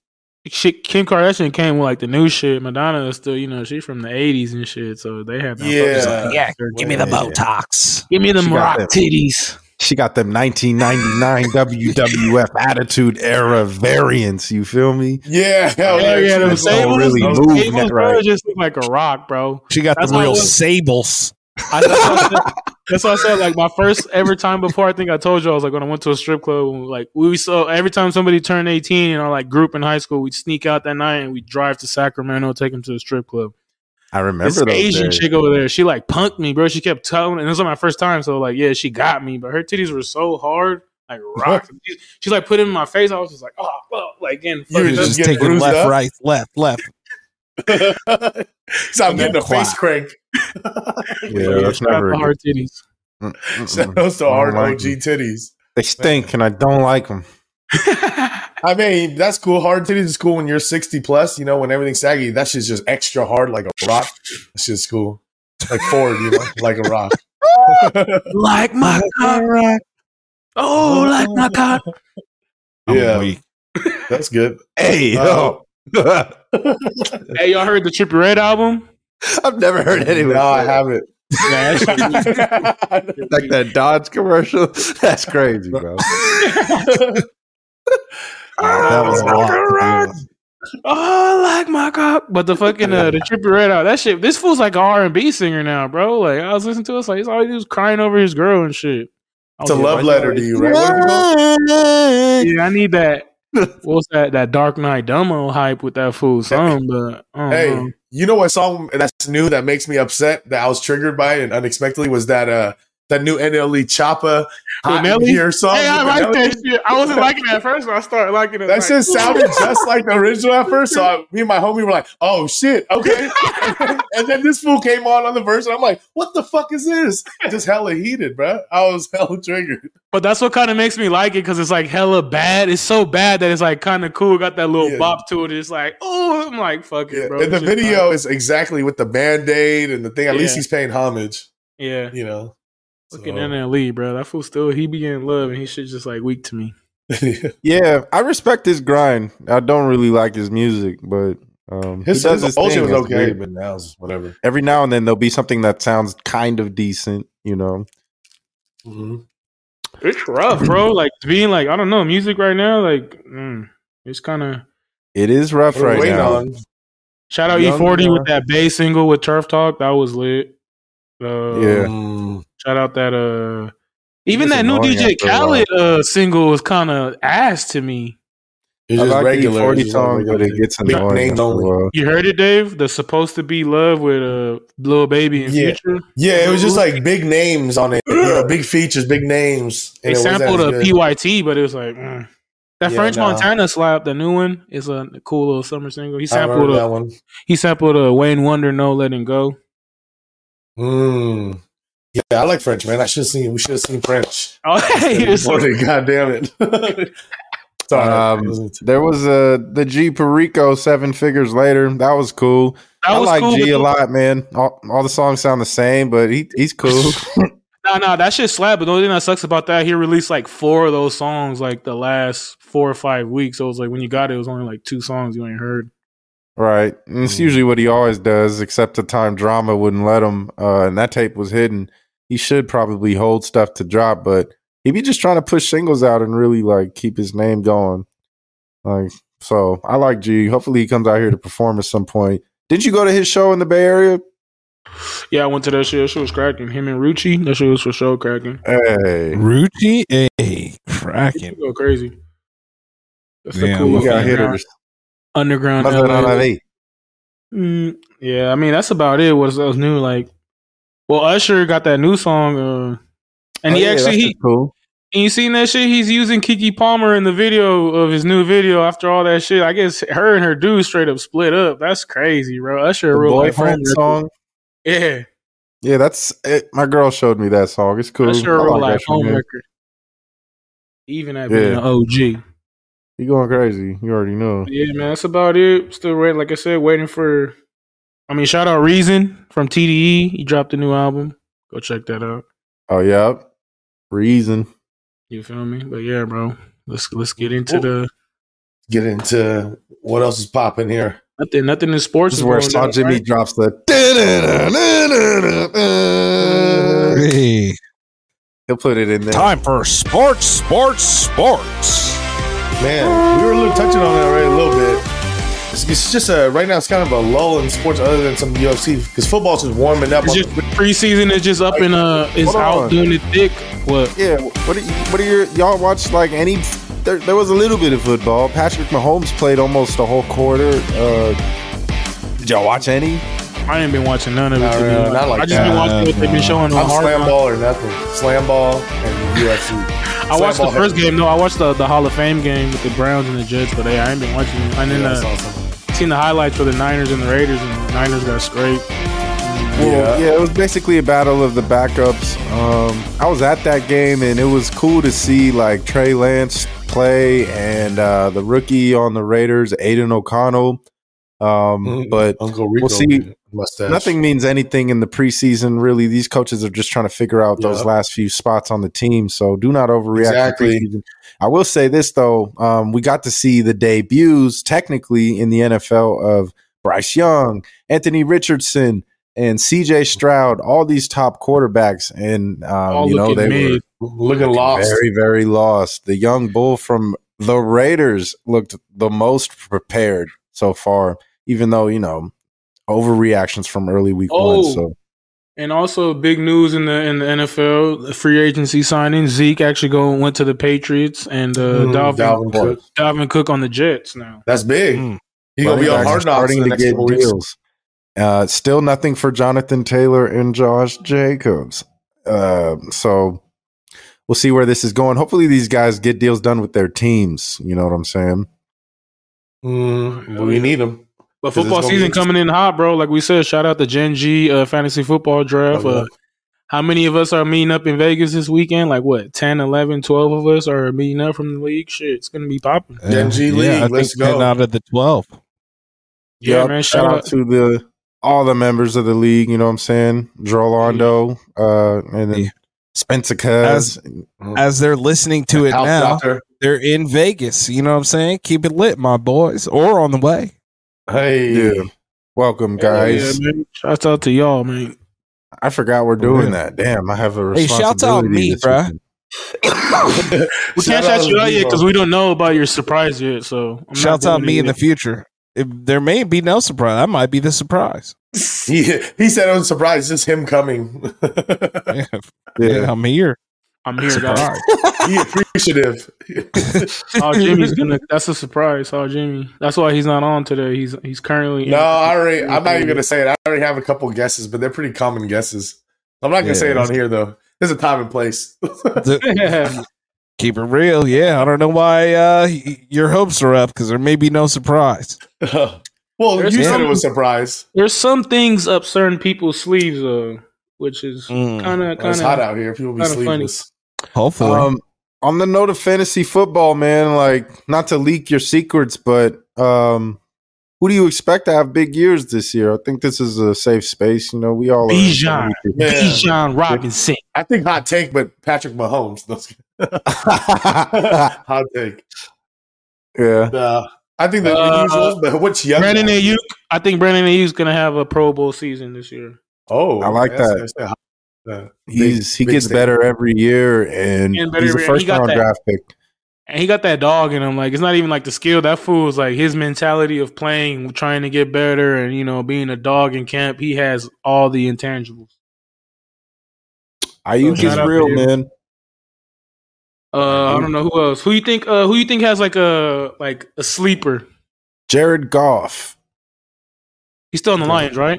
she, Kim Kardashian came with like the new shit. Madonna is still, you know, she's from the '80s and shit, so they have that Yeah. fucking- Yeah, give me the Yeah. Botox. Give me them She rock that. titties. She got them 1999 WWF Attitude Era variants. You feel me? yeah, hell Yeah, yeah, yeah, she them don't sables, really those move sables, that bro, right. just look like a rock, bro. She got That's the real was- sables. I, that's, what I said, that's what I said. Like my first ever time before, I think I told you I was like when I went to a strip club. Like we saw every time somebody turned eighteen in our like group in high school, we'd sneak out that night and we'd drive to Sacramento, take them to the strip club. I remember This those Asian days. chick over there, she like punked me, bro. She kept telling, and this was my first time, so like, yeah, she got me, but her titties were so hard, like rocks. She's, she's like put it in my face. I was just like, oh, well, like getting You were You're just just taking left, up? right, left, left. So I'm getting a Quack. face crank. Yeah, that's Shout out never to hard titties. Mm, mm, Shout mm. out to hard like OG them. titties. They stink, and I don't like them. I mean, that's cool. Hard titties is cool when you're 60 plus, you know, when everything's saggy. That shit's just extra hard like a rock. That shit's cool. Like Ford, you know, like a rock. like my cock. Oh, like my cock. I'm Yeah. That's good. Hey, Uh, yo. Hey, y'all heard the Trippie Redd album? I've never heard anyone. No, I say that. haven't. Yeah, like that Dodge commercial. That's crazy, bro. that was a lot. to do. oh, like my cock. But the fucking uh, the Trippie Redd album, that shit. This fool's like an R and B singer now, bro. Like I was listening to it, like it's all he was crying over his girl and shit. It's a love letter to you, right? What is? Yeah, I need that. What's that? That Dark Knight Dummo hype with that fool song, but Hey, know. you know what song that's new that makes me upset that I was triggered by it and unexpectedly was that uh that new NLE Choppa Hot in? Here song. Hey, I like that shit. I wasn't liking it at first, but I started liking it. That like, shit sounded just like the original at first. So I, me and my homie were like, "Oh shit, okay." and then this fool came on on the verse, and I'm like, "What the fuck is this?" Just hella heated, bro. I was hella triggered. But that's what kind of makes me like it because it's like hella bad. It's so bad that it's like kind of cool. Got that little Yeah. bop to it. It's like, oh, I'm like, fuck it, Yeah. bro. And the video is exactly with the band aid and the thing. At least he's paying homage. yeah. You know. Look at NLE, bro. That fool still he be in love and he shit just like weak to me. Yeah, I respect his grind. I don't really like his music, but um, His, he does his his old thing. shit was okay, weird. but now it's whatever. Every now and then there'll be something that sounds kind of decent, you know. Mhm. It's rough, bro. Like being like I don't know music right now. Like mm, it's kind of It is rough What are we right now. on? shout out Young, E40 uh, with that bass single with Turf Talk. That was lit. Uh, Yeah. Shout out that uh even that new DJ after. Khaled uh single was kind of ass to me. It's just like regular. 40 just song, but it gets annoying. names after a only. while. You heard it, Dave? The supposed to be love with uh little Baby and Yeah. Future. Yeah, it was just like big names on it. You know, big features, big names. They and it wasn't sampled as a good. PYT, but it was like mm. that Yeah, French nah. Montana slap. The new one is a cool little summer single. He I remember sampled that one. he sampled a Wayne Wonder No Letting Go. Mm. Yeah, I like French, man. I should have seen. We should have seen French. Oh, hey, it's so- God damn it! Sorry. Um, There was uh, the G Perico seven figures later. That was cool. that I was like cool, G a but- lot, man. All, all the songs sound the same, but he he's cool. Nah, nah, that shit slap. But the only thing that sucks about that, he released like four of those songs like the last four or five weeks. So it was like when you got it, it was only like two songs you ain't heard. Right. And it's Mm. usually what he always does, except the time drama wouldn't let him. Uh, and that tape was hidden. He should probably hold stuff to drop, but he'd be just trying to push singles out and really like keep his name going. Like, so I like G. Hopefully he comes out here to perform at some point. Didn't you go to his show in the Bay Area? Yeah, I went to that show. That shit was cracking. Him and Rucci, that show was for sure cracking. Hey, Rucci, hey, cracking. go crazy. That's the Damn, cool we got hitters. Underground Nothing on LA. Mm, yeah, I mean that's about it. What's else new? Like, well, Usher got that new song, uh, and Oh, he yeah, actually he cool. and you seen that shit? He's using Keke Palmer in the video of his new video. After all that shit, I guess her and her dude straight up split up. That's crazy, bro. Usher, a The real life boyfriend homewrecker. song. Yeah, Yeah, that's it. My girl showed me that song. It's cool. That's your real like life that home record. Even at being Yeah. an OG. You going crazy? You already know. Yeah, man, that's about it. Still waiting, like I said, waiting for. I mean, shout out Reason from TDE. He dropped a new album. Go check that out. Oh yeah, reason. You feel me? But yeah, bro, let's let's get into the Get into what else is popping here. nothing. Nothing in sports This is where Saw Jimmy right? drops the. Hey, He'll put it in there. time for sports, sports, sports. Man, we were a little touching on it already a little bit. It's, it's just a right now. It's kind of a lull in sports, other than some UFC, because football's just warming up. It's just the preseason is just up in uh is out on. doing it thick. What? Yeah, what are, what are your y'all watch like any? There, there was a little bit of football. Patrick Mahomes played almost a whole quarter. Uh, did y'all watch any? I ain't been watching none of it. Not really, not like I just that. been watching what they've been showing on I'm Hard slam ball or nothing. Slam ball and UFC. I watched the first game. No, I watched the, the Hall of Fame game with the Browns and the Jets, but hey, I ain't been watching. I And then Yeah, that's uh, awesome. seen the highlights for the Niners and the Raiders, and the Niners got scraped. Well, yeah. it was basically a battle of the backups. Um, I was at that game, and it was cool to see like Trey Lance play and uh, the rookie on the Raiders, Aidan O'Connell. Um, Mhm. but Uncle Rico we'll see. Mustache. nothing means anything in the preseason. Really, these coaches are just trying to figure out those last few spots on the team. So do not overreact. Exactly. I will say this though: um, we got to see the debuts, technically in the NFL, of Bryce Young, Anthony Richardson, and C.J. Stroud. All these top quarterbacks, and um, you know looking they mid. looking lost. very, very lost. The young bull from the Raiders looked the most prepared so far, even though you know overreactions from early week Oh. one. So. And also big news in the in the NFL, the free agency signing. Zeke actually go went to the Patriots, and uh, Mm, Dalvin, Dalvin Cook. Cook. Dalvin Cook on the Jets now. That's big. Mm. He's gonna be Running on hard are knocks in the next couple deals. Uh, still nothing for Jonathan Taylor and Josh Jacobs. Uh, so we'll see where this is going. Hopefully, these guys get deals done with their teams. You know what I'm saying? Mm, we need him. But 'Cause it's football season coming in hot, bro. Like we said, shout out to Gen G uh, fantasy football draft. Oh, yeah. Uh, how many of us are meeting up in Vegas this weekend? Like what, 10, 11, 12 of us are meeting up from the league? Shit, it's gonna be popping. Gen G League, I let's think 10 go. out of the 12. Yeah, Yep. man. Shout Shout out out. to the all the members of the league. You know what I'm saying? Drolando, uh, and then Yeah. Spencer Cuz. As they're listening to it now, doctor. they're in Vegas. You know what I'm saying? Keep it lit, my boys, or on the way. Hey, Yeah. Welcome, guys. Yeah, man. Shouts out to y'all, man. I forgot we're doing that. Damn, I have a Hey, shouts out responsibility me, this bruh. weekend. We can't out shout you to out yet because we don't know about your surprise yet. So I'm not Shouts out doing me it in the future. If there may be no surprise. That might be the surprise. he, he said, "I'm surprised. It's him coming." Yeah, Yeah. I'm here. I'm here, guys. he appreciative. Oh, Jimmy's gonna. That's a surprise. Oh, Jimmy. That's why he's not on today. He's he's currently. no, I already. I'm not even gonna say it. I already have a couple guesses, but they're pretty common guesses. I'm not gonna Yeah. say it on here though. There's a time and place. Yeah. Keep it real. Yeah, I don't know why uh, your hopes are up because there may be no surprise. well, There's you said some- it was a surprise. There's some things up certain people's sleeves, uh, which is Mm. kind of It's kind hot out here. People be kinda funny. sleepless. Hopefully. Um, on the note of fantasy football, man, like not to leak your secrets, but um, who do you expect to have big years this year? I think this is a safe space. You know, we all. Bijan. Yeah. Bijan Robinson. I think hot take, but Patrick Mahomes. hot take. yeah, Uh, I think the Uh, usual, but which young? Brandon guy? Aiyuk. I think Brandon Aiyuk's gonna have a Pro Bowl season this year. Oh, I like that's- that. That's uh, he's he gets statement. better every year, and Getting better he's a every year. He first got round that- draft pick. And he got that dog in him. Like it's not even like the skill. That fool is like his mentality of playing, trying to get better, and you know, being a dog in camp. He has all the intangibles. Aiyuk shout is real, man. Uh, I don't know who else. Who you think? Uh, who you think has like a like a sleeper? Jared Goff. He's still in the Lions, right?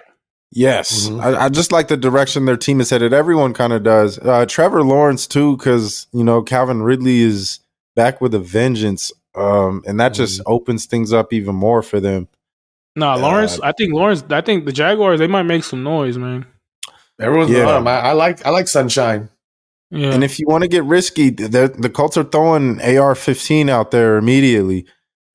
Yes, Mhm. I, I just like the direction their team is headed. Everyone kind of does. Uh, Trevor Lawrence too, because you know Calvin Ridley is back with a vengeance, um, and that just opens things up even more for them. No, Uh, Lawrence. I think Lawrence. I think the Jaguars. They might make some noise, man. Everyone's Yeah. on him. I, I like I like Sunshine. Yeah. And if you want to get risky, the the Colts are throwing AR-15 out there immediately.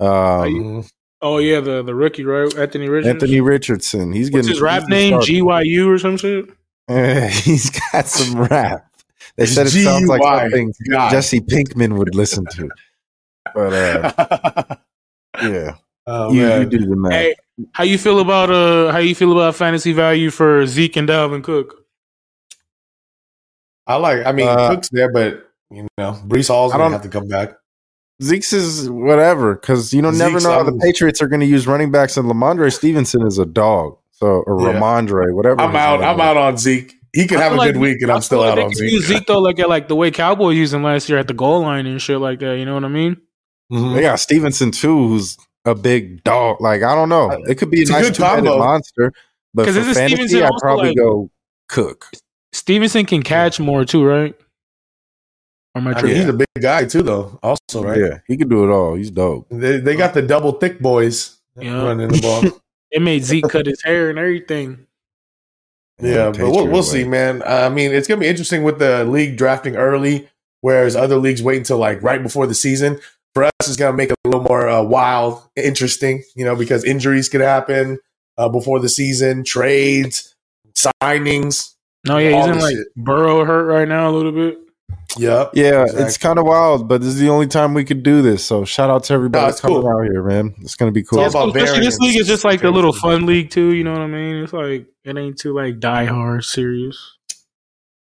Um. Oh yeah, the the rookie right, Anthony Richards. Anthony Richardson, he's What's getting his rap name? GYU or some shit. he's got some rap. They said it G sounds like something God. Jesse Pinkman would listen to. But uh, yeah, oh, you, you do the math. Hey, how you feel about uh how you feel about fantasy value for Zeke and Dalvin Cook? I like. I mean, Uh, Cook's there, but you know, Breece Hall's I gonna don't- have to come back. Zeke's is whatever because you know never Zeke's know how the Patriots are going to use running backs, and Lamondre Stevenson is a dog. So or Yeah. Rhamondre, whatever. I'm out. I'm out on Zeke. He could have a feel good like- week, and I I'm still feel out like on they could use Zeke. Zeke though, like at like the way Cowboys used him last year at the goal line and shit like that. You know what I mean? Mhm. They got Stevenson too, who's a big dog. Like I don't know, it could be a It's a nice good two-headed monster. But 'Cause for isn't fantasy, I'd probably like- go Cook. Stevenson can catch more too, right? Or am I I mean, he's a big guy too, though. Also, right? Yeah, he can do it all. He's dope. They, they got the double thick boys Yeah. running the ball. It made Zeke cut his hair and everything. yeah, but we'll, we'll see, man. I mean, it's gonna be interesting with the league drafting early, whereas other leagues wait until like right before the season. For us, it's gonna make it a little more uh, wild, interesting, you know, because injuries could happen uh, before the season, trades, signings. No, yeah, All he's in this like shit. Burrow hurt right now a little bit. Yep. Yeah, Exactly. it's kind of wild, but this is the only time we could do this. So shout out to everybody No, it's coming cool. out here, man. It's gonna be cool. It's all about Especially this league is just like a little fun league too. You know what I mean? It's like it ain't too like die hard serious.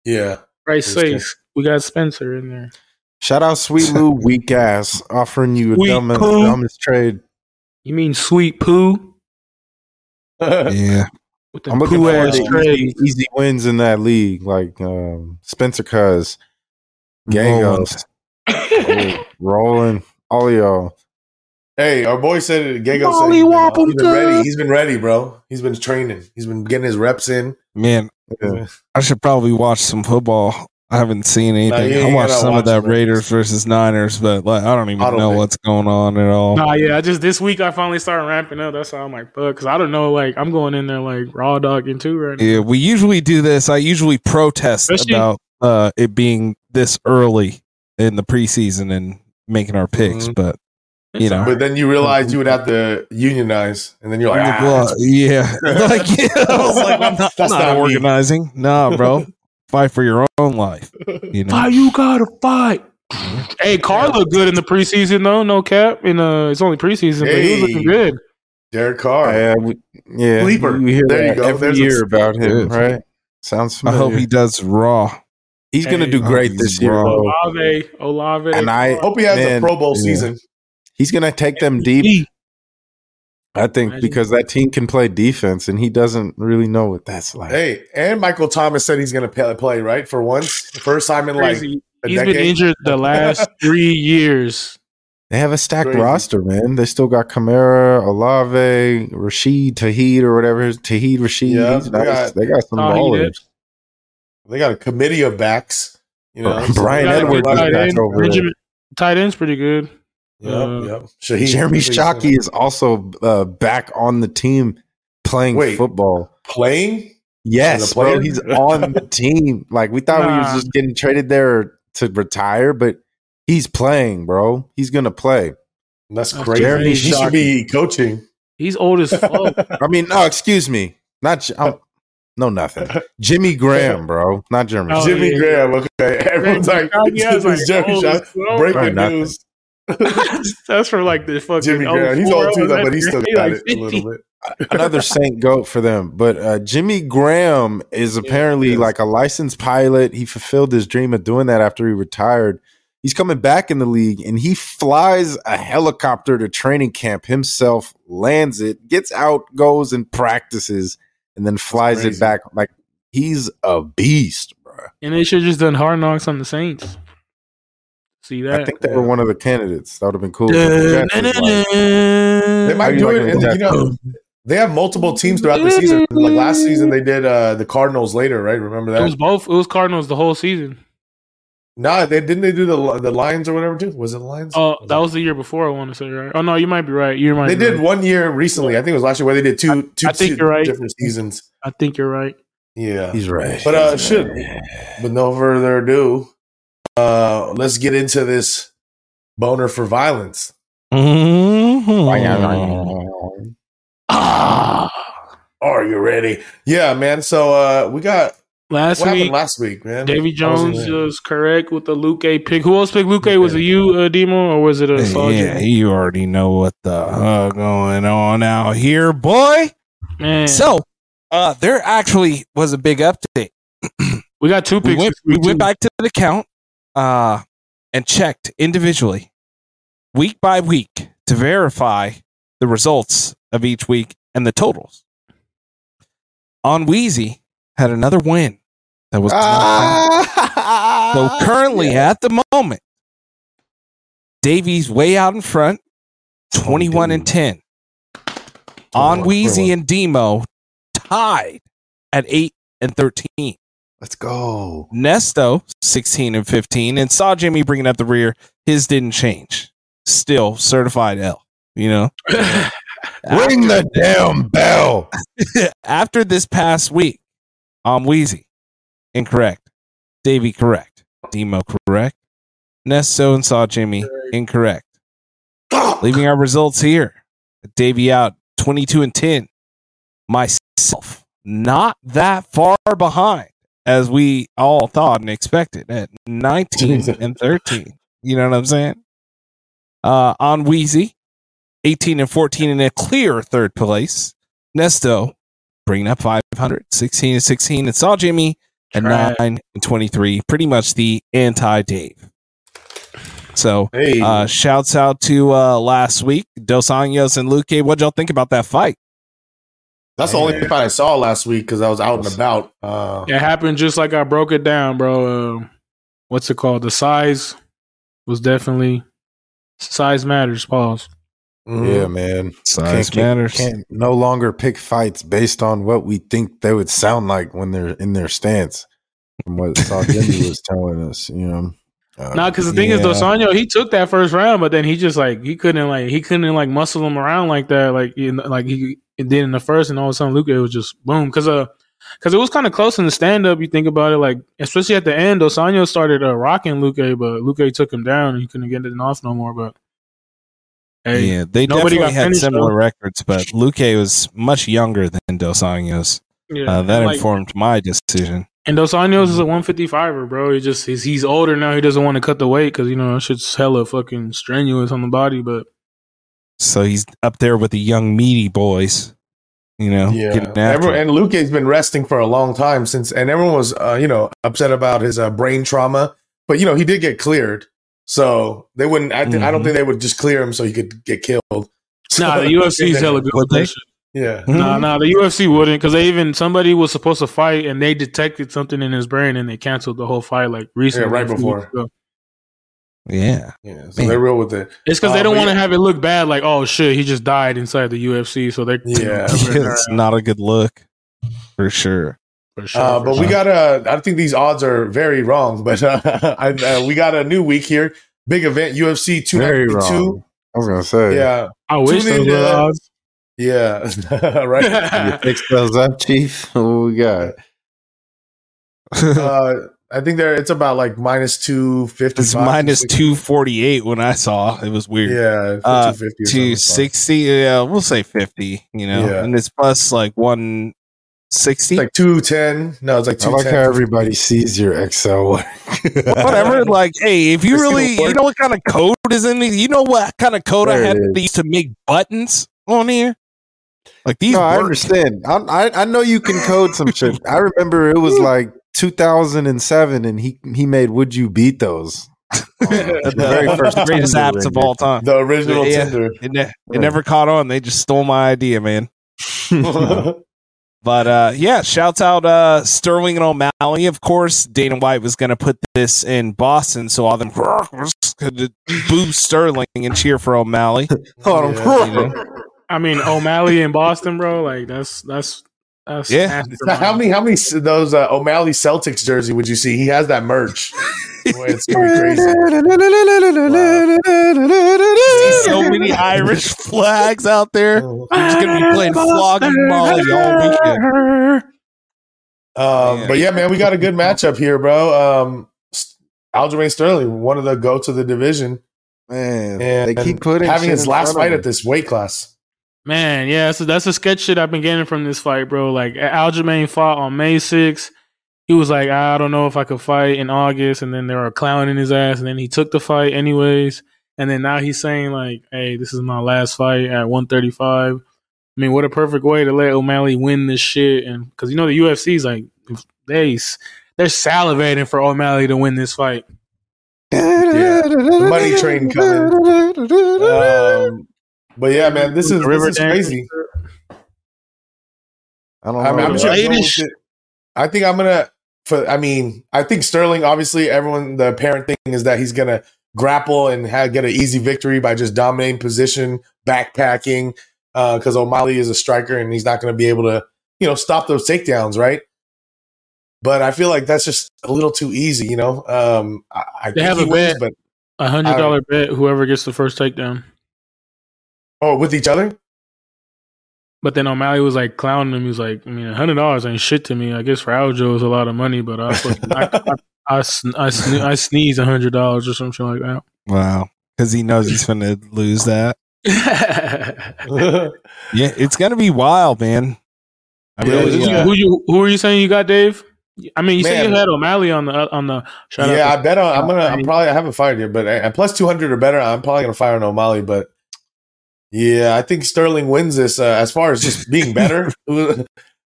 Yeah. Right, Understand. safe. We got Spencer in there. Shout out Sweet Lou, weak ass, offering you a dumbest, dumbest trade. You mean sweet poo Yeah. with the I'm looking poo forward ass to trade? easy, easy wins in that league, like um, Spencer Cuz, Rolling. Gangos, Rolling, all of y'all. Hey, our boy said it. Gago said he's been, Whop 'em he's been ready. He's been ready, bro. He's been training. He's been getting his reps in. Man, Yeah. I should probably watch some football. I haven't seen anything. you I watched some watch of that it, man. Raiders versus Niners, but like I don't even I don't know think- what's going on at all. Nah, yeah, I just this week I finally started ramping up. That's how I'm like, fuck, because I don't know, like I'm going in there like raw dogging too right now. Yeah, we usually do this. I usually protest Especially- about uh, it being this early in the preseason and making our picks, Mhm. but It's you know. But then you realize you would have to unionize, and then you're like, ah, well, yeah, like yeah, I was like, I'm not, That's not not me. organizing. Nah, bro, fight for your own life. You know, Why you gotta fight? Hey, Carr looked good in the preseason though. No cap. In uh, it's only preseason, but he was looking good. Derek Carr. Yeah, we, yeah. Sleeper. You hear There you that go. every There's a year about him, right? Sounds I hope he does raw. He's gonna do oh, great this year, raw. though. Olave, Olave, And I- Hope he has Man, a Pro Bowl yeah. season. He's gonna take them deep. I think because that team can play defense, and he doesn't really know what that's like. Hey, and Michael Thomas said he's going to play right for once, first time in like crazy. a He's decade. been injured the last three years. They have a stacked Crazy. roster, man. They still got Kamara, Olave, Rashid, Tahid, or whatever. Tahid Rashid. Yeah, He's they got- they got some Oh, ballers. Did. They got a committee of backs. You know, so Brian they Edwards good is tight back end, over there. Benjamin, tight end's pretty good. Yep, Uh, yep. Shaheed, Jeremy Shaheed Shockey is also uh, back on the team playing Wait. football. playing. Yes, bro, he's on the team. Like we thought we was just getting traded there to retire, but he's playing, bro. He's gonna play. That's That's crazy. Jeremy he should Shockey. be coaching. He's old as fuck. I mean, no, excuse me, not J- I'm, no nothing. Jimmy Graham, bro, not Jeremy. Oh, Jimmy yeah. Graham. Okay, everyone's like, Yeah, it's this is like, Jeremy old Shockey. Breaking nothing. news. That's for like the fucking Jimmy Graham. He's 04, old too, though, that but he still nigga, got like it a little bit. Another Saint goat for them, but uh, Jimmy Graham is apparently yes. like a licensed pilot. He fulfilled his dream of doing that after he retired. He's coming back in the league and he flies a helicopter to training camp himself, lands it, gets out, goes and practices, and then flies it back. Like he's a beast, bro. And they should have just done hard knocks on the Saints. See that? I think they were one of the candidates. That would have been cool. But the Jets like- They They might you do like it, it and you know, they have multiple teams throughout the season. Like last season, they did uh, the Cardinals later, right? Remember that? It was both. It was Cardinals the whole season. No, they didn't. They do the the Lions or whatever too. Was it the Lions? Oh, that was the year before. I want to say right. Oh no, you might be right. You might. They be did right. one year recently. I think it was last year where they did two two I think se- you're right. different seasons. I think you're right. Yeah. He's right. But uh, He's shit. right. With no further ado, uh, let's get into this boner for violence. Mhm. Ah, are you ready? Yeah, man. So uh, we got Last what week, last week, man. Davy I wasn't Jones was correct with the Luque pick. Who else picked Luque? Was it you, uh, Demo, or was it a Saul yeah, you already know what the uh, going on out here, boy. Man, So, uh, there actually was a big update. we got two We picks. went, we went back to the count uh, and checked individually, week by week, to verify the results of each week and the totals. On Wheezy had another win. That was Ah! so currently at the moment, Davies way out in front, twenty-one and ten. On 21, Wheezy and Demo tied at eight and thirteen. Let's go. Nesto, 16 and 15, and saw Jimmy bringing up the rear. His didn't change. Still certified L, you know? Ring the damn bell. After this past week, I'm Wheezy. Incorrect. Davey, correct. Demo, correct. Nesto and saw Jimmy, incorrect. Leaving our results here. Davey out 22 and 10. Myself, not that far behind as we all thought and expected at 19 and 13. You know what I'm saying? Uh, on Wheezy, 18 and 14 in a clear third place. Nesto bringing up 500, 16 and 16. And saw Jimmy at Trash. 9 and 23. Pretty much the anti Dave. So, Hey, uh, shouts out to uh, last week, Dos Anjos and Luque. What'd y'all think about that fight? that's the only fight I saw last week because I was out and about. Uh, It happened just like I broke it down, bro. Uh, what's it called? The size was definitely size matters. Pause. Mhm. Yeah, man. Size can't, matters. Can't no longer pick fights based on what we think they would sound like when they're in their stance. From what Saul was telling us, you know. Uh, Nah, because the thing is, yeah. Dos Anjos, he took that first round, but then he just like he couldn't like he couldn't like muscle him around like that, like in, like he did in the first, and all of a sudden Luque was just boom. Because uh, because it was kind of close in the stand up. You think about it, like especially at the end, Dos Anjos started uh, rocking Luque, but Luque took him down, and he couldn't get it off no more. But hey, yeah, they nobody definitely got had finished, similar though. records, but Luque was much younger than Dos Anjos. yeah, Uh, that like, informed my decision. And Dos Anjos is a 155er, bro. He just he's, he's older now. He doesn't want to cut the weight because you know that shit's hella fucking strenuous on the body. But So he's up there with the young meaty boys, you know, Yeah, Everyone, and Luque's been resting for a long time since, and everyone was, uh, you know, upset about his uh, brain trauma. But you know, he did get cleared, so they wouldn't. I, th- I don't Mhm. think they would just clear him so he could get killed. nah, the UFC's hella good. Would with they? that shit. Yeah, Nah, nah, the UFC wouldn't because they even somebody was supposed to fight and they detected something in his brain and they canceled the whole fight like recently. right before. Yeah. yeah. So Man. they're real with it. It's because Uh, they don't want to yeah. have it look bad, like oh shit, he just died inside the UFC. So they're Yeah. it's not a good look for sure. For sure. Uh, but for we sure. got a. I think these odds are very wrong. But uh, I, uh, we got a new week here. Big event, UFC two ninety two. I was gonna say. Yeah. I wish those were uh, odds. Yeah. right. fix those up, Chief. What we got? uh, I think there it's about like minus two fifty. It's minus two forty eight when I saw. It was weird. Yeah, uh, two sixty. Yeah, we'll say fifty. You know, yeah. and it's plus like one 60 like 210 no it's like 210 I like how everybody sees your excel whatever like hey if you really you know what kind of code is in these you know what kind of code there i had to use to make buttons on here? Like these no, i understand. I i know you can code some shit. I remember it was like 2007 and he he made would you beat those? The very first greatest apps of all time. The original yeah, Tinder. It, ne- it never caught on. They just stole my idea man. But uh, yeah, shouts out uh, Sterling and O'Malley. Of course, Dana White was going to put this in Boston, so all them could boo Sterling and cheer for O'Malley. Yeah, you know. I mean O'Malley in Boston, bro. Like that's that's that's Yeah. how many how many s- those uh, O'Malley Celtics jersey would you see? He has that merch. Boy, it's gonna be so many Irish flags out there. He's going to be playing flogging Molly all weekend. Um, Man. but yeah, man, we got a good matchup here, bro. Um, Aljamain Sterling, one of the go to the division, Man, and they keep putting having his last fight at this weight class. Man, yeah, so that's the sketch shit I've been getting from this fight, bro. Like Aljamain fought on May 6th. He was like, I don't know if I could fight in August, and then they were clowning in his ass, and then he took the fight anyways. And then now he's saying like, "Hey, this is my last fight at 135." I mean, what a perfect way to let O'Malley win this shit, and because you know the UFC's like they they're salivating for O'Malley to win this fight. Yeah, the money train Um, but yeah, man, this is, River this is crazy. I don't know. I mean, I'm just gonna go latest- with it. I think I'm gonna. For I mean, I think Sterling. Obviously, everyone. The apparent thing is that he's gonna grapple and have, get an easy victory by just dominating position, backpacking. Because O'Malley is a striker and he's not going to be able to, you know, stop those takedowns, right? But I feel like that's just a little too easy, you know. Um, I, I They have a wins, bet. but A hundred dollar bet whoever gets the first takedown. oh, with each other. But then O'Malley was like clowning him. He was like, I mean, a hundred dollars ain't shit to me. I guess for Aljo is a lot of money, but I I, I, I, sn- I, sne- I sneeze a hundred dollars or something like that. Wow. Because he knows he's going to lose that. Yeah, it's going to be wild, man. I Yeah, really, uh, who you who are you saying you got, Dave? I mean, you said you had O'Malley on the on the. Shout yeah, I out to- bet on, I'm gonna. I'm probably. I haven't fired yet, but at plus two hundred or better, I'm probably gonna fire on O'Malley. But yeah, I think Sterling wins this. Uh, as far as just being better,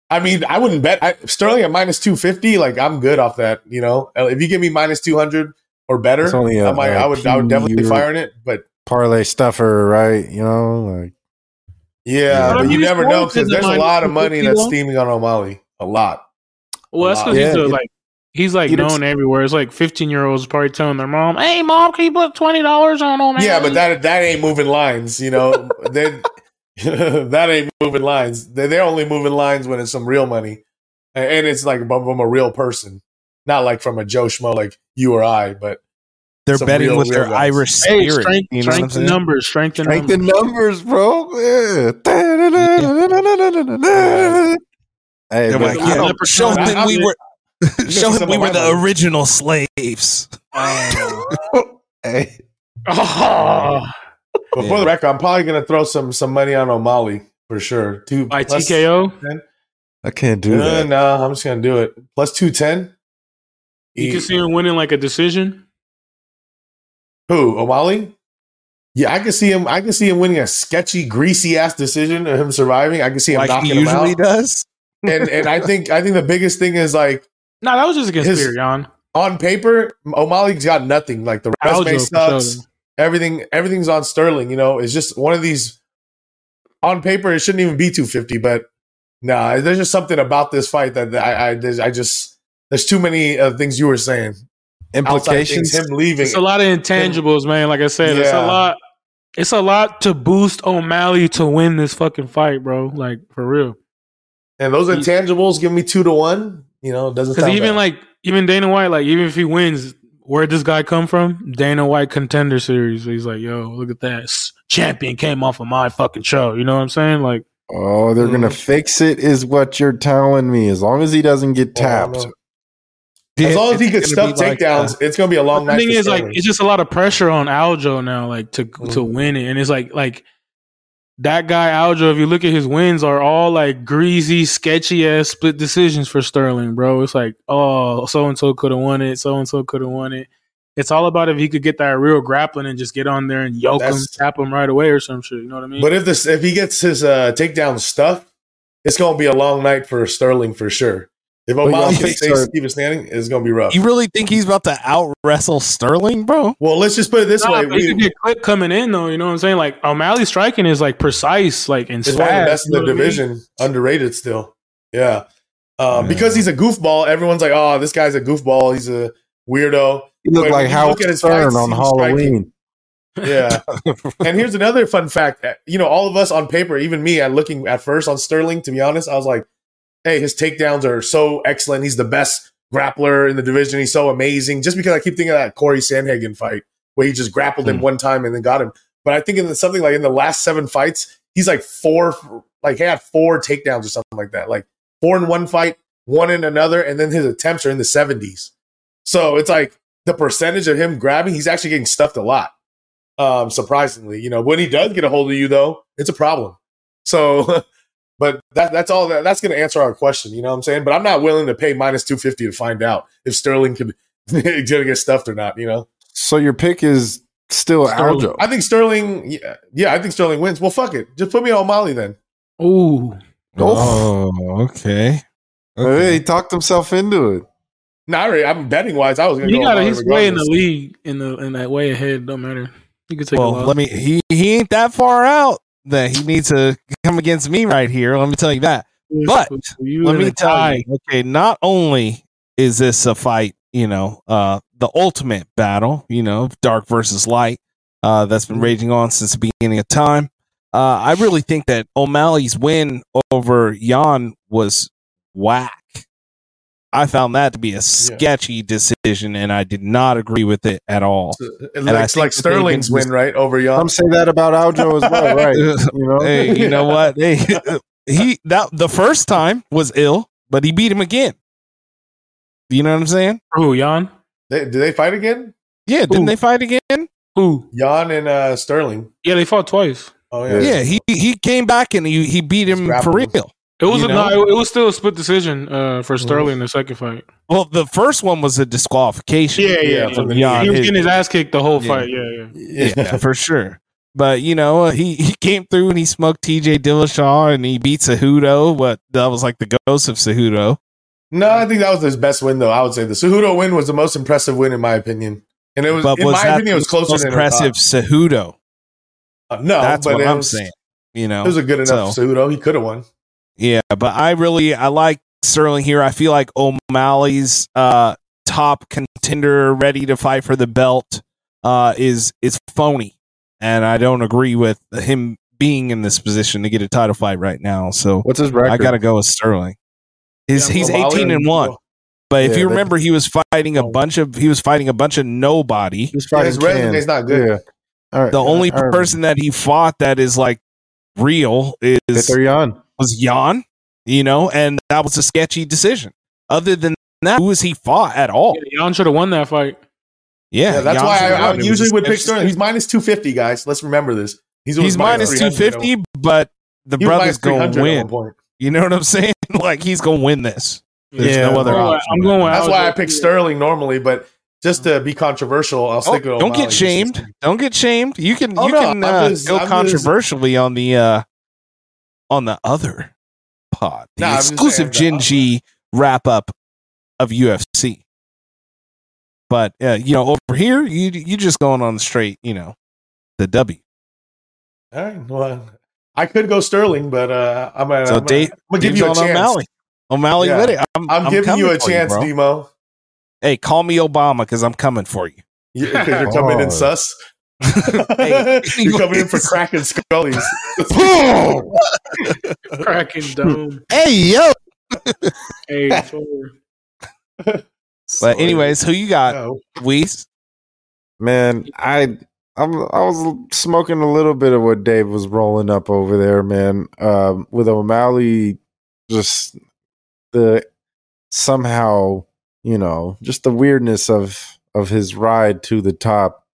I mean, I wouldn't bet I, Sterling at minus two fifty. Like I'm good off that. You know, Uh, if you give me minus two hundred or better, only a- I might. a I would. I would definitely pure- fire on it. But parlay stuffer, right? You know, like yeah, But but you never know because there's a lot of money that's though. steaming on O'Malley. A lot. Well, that's because Yeah, he's a, it- like he's like it known everywhere. It's like fifteen year olds probably telling their mom, "Hey, mom, can you put twenty dollars on O'Malley?" Yeah, but that that ain't moving lines, you know. they that ain't moving lines. They they're only moving lines when it's some real money, and, and it's like from, from a real person, not like from a Joe Schmo like you or I. But they're betting real- with their real guys. Irish hey, spirit. strength, you know what I'm strength numbers, strength in strength numbers. in numbers, bro. Yeah. Hey, but like, I yo, don't- show I- them I- we were, can show him we were the money. original slaves. hey, Oh, but Yeah. for the record, I'm probably gonna throw some some money on O'Malley for sure. Two by plus- TKO. I can't do Uh, that. no, I'm just gonna do it. Plus two ten. You can see him winning like a decision. Who O'Malley? Yeah, I can see him. I can see him winning a sketchy, greasy ass decision of him surviving. I can see him Like knocking he usually him out. does. And and I think I think the biggest thing is like No, that was just against His- Perion. on paper, O'Malley's got nothing. Like the resume Aljo for sucks. Everything everything's on Sterling. You know, it's just one of these. On paper, it shouldn't even be two fifty, but nah, there's just something about this fight that I I, I just there's too many uh, things you were saying. Implications. things, him leaving. It's a lot of intangibles, man. Like I said, it's a lot. It's a lot to boost O'Malley to win this fucking fight, bro. Like for real. And those intangibles give me two to one. You know, it doesn't Because even bad. like even Dana White, like even if he wins, where'd this guy come from? Dana White contender series. He's like, yo, look at that champion came off of my fucking show. You know what I'm saying? Like, Oh, they're gonna Mhm. fix it, is what you're telling me. As long as he doesn't get tapped. don't know. as long as he It's could gonna stuff like, takedowns, uh, it's gonna be a long the night. thing for is, like, it's just a lot of pressure on Aljo now, like to to Mhm. win it, and it's like like that guy Aljo. If you look at his wins, are all like greasy, sketchy ass split decisions for Sterling, bro. It's like, oh, so and so could have won it, so and so could have won it. It's all about if he could get that real grappling and just get on there and yoke him, tap him right away or some shit. You know what I mean? But if this if he gets his uh, takedown stuff, it's gonna be a long night for Sterling for sure. If Well, O'Malley y'all can think stay Ster- standing, it's gonna be rough. You really think he's about to out wrestle Sterling, bro? well, let's just put it this Nah, way: but he could we, get clip coming in though. You know what I'm saying? Like O'Malley striking is like precise, like and it's one of the fast, best in the know what I mean? division, underrated still. Yeah, um, Yeah. because he's a goofball. Everyone's like, "Oh, this guy's a goofball. He's a weirdo." He looked But like when Howard look Stern on he striking. Halloween. Yeah. and here's another fun fact. You know, all of us on paper, even me, at looking at first on Sterling, to be honest, I was like, hey, his takedowns are so excellent. He's the best grappler in the division. He's so amazing. Just because I keep thinking of that Cory Sandhagen fight where he just grappled him Hmm. one time and then got him. But I think in the, something like in the last seven fights, he's like four, like he had four takedowns or something like that. Like four in one fight, one in another, and then his attempts are in the 70s. So it's like the percentage of him grabbing, he's actually getting stuffed a lot. Um, surprisingly, you know, when he does get a hold of you, though, it's a problem. So, but that that's all that, that's going to answer our question. You know what I'm saying? But I'm not willing to pay minus 250 to find out if Sterling could going to get stuffed or not. You know, So your pick is still Sterling- Aljo. I think Sterling. Yeah, yeah, I think Sterling wins. Well, fuck it, just put me on Molly then. Ooh, Oh, okay. Hey, he talked himself into it. No, I already, I'm betting wise. I was going to he go. got O'Malley he's way in the league in the in that way ahead. Don't matter. He can take a Well, let me. He he ain't that far out that he needs to come against me right here. Let me tell you that. but You Let me tell you. Okay, not only is this a fight, you know, uh, the ultimate battle, you know, dark versus light, uh, that's been raging on since the beginning of time. Uh, I really think that O'Malley's win over Yan was whack. I found that to be a sketchy decision, and I did not agree with it at all. It I looks like Sterling's they've win right over Yan. Some say that about Aljo as well, right? You know, hey, you know what? Hey, he that the first time was ill, but he beat him again. You know what I'm saying? Who Yan? They, did they fight again? Yeah, didn't Who? they fight again? Who? Yan and uh, Sterling. Yeah, they fought twice. Oh Yeah. Yeah, he he came back and he he beat him for grappled him. real. It was a, know? no, it, it was still a split decision uh, for Sterling in the second fight. Well, the first one was a disqualification. Yeah, yeah, from the he was getting his ass kicked the whole Yeah. fight. Yeah, yeah. yeah, for sure. But you know, he, he came through and he smoked T.J. Dillashaw and he beat Cejudo. But that was like the ghost of Cejudo. No, I think that was his best win, though. I would say the Cejudo win was the most impressive win, in my opinion. And it was, But in was my opinion, it was closer most than impressive Cejudo? Uh, no, That's but what it I'm was, saying. You know, It was a good enough So- Cejudo. He could have won. Yeah, but I really I like Sterling here. I feel like O'Malley's uh top contender ready to fight for the belt uh is is phony. And I don't agree with him being in this position to get a title fight right now. So what's his record? I got to go with Sterling. His, Yeah, he's O'Malley 18 and and- 1. But if Yeah, you remember he was fighting a bunch of he was fighting a bunch of nobody. He's Yeah, fighting his resume's cans. not good. Yeah. All right. The only I person that he fought that is like real is Peter Yan. Was Yan, you know, and that was a sketchy decision. Other than that, who has he fought at all? Yeah, Yan should have won that fight. Yeah, Yeah, that's Yan why I, I won. It was usually would pick Sterling. He's minus 250, guys. Let's remember this. He's, He's minus two fifty, but the He brother's gonna win. You know what I'm saying? like he's going to win this. There's Yeah, no other I'm option. I'm going That's Aljo. why I pick Sterling normally, but just to be controversial, I'll Oh, stick with don't O'Malley. get shamed. Don't get shamed. You can Oh, you no, can uh, just- go I'm just- controversially on the uh on the other pod, the Nah, exclusive Gen saying that- G wrap up of UFC. But uh, you know, over here, you you just going on the straight, you know, the W. All right. Well, I could go Sterling, but uh, I'm gonna, So I'm, Dave, gonna, I'm gonna give you a on chance. O'Malley. O'Malley Yeah. with it. I'm, I'm, giving you a for chance, bro. Demo. Hey, call me Obama because I'm coming for you. Because you're coming in sus. Hey, you're coming in for cracking scullies. Cracking dome. Hey, yo. hey, forward. But anyways, who you got, No. Weez? Man, I I'm, I was smoking a little bit of what Dave was rolling up over there, man. Um, with O'Malley, just the somehow, you know, just the weirdness of of his ride to the top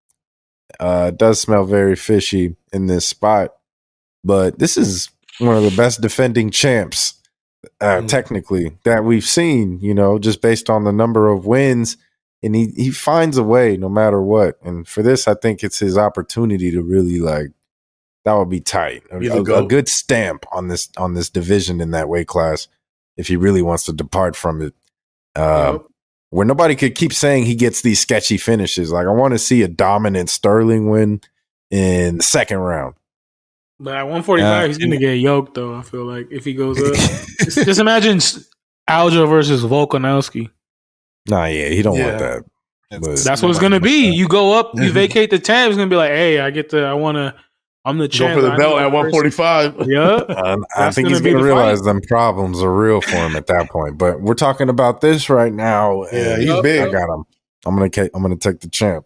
uh, does smell very fishy in this spot. But this is one of the best defending champs, uh, Mm. technically, that we've seen. You know, just based on the number of wins and he he finds a way no matter what. And for this, I think it's his opportunity to really like that would be tight. A, a- a good stamp on this on this division in that weight class if he really wants to depart from it. Uh, Yep. Where nobody could keep saying he gets these sketchy finishes. Like I want to see a dominant Sterling win in the second round. But at 145, Uh, he's gonna get yoked though. I feel like if he goes up, just, just imagine s- Aljo versus Volkanovski. Nah, yeah, he don't Yeah. want that. That's what it's gonna be. You go up, you vacate the tab. It's gonna be like, hey, I get to, I want to, I'm the Go champ. for the I belt at the 145. Yeah, Uh, I think gonna he's going to realize fight. them problems are real for him at that point. But we're talking about this right now. Yeah, he's Yep. big. I got him. I'm gonna. ca- I'm gonna take the champ.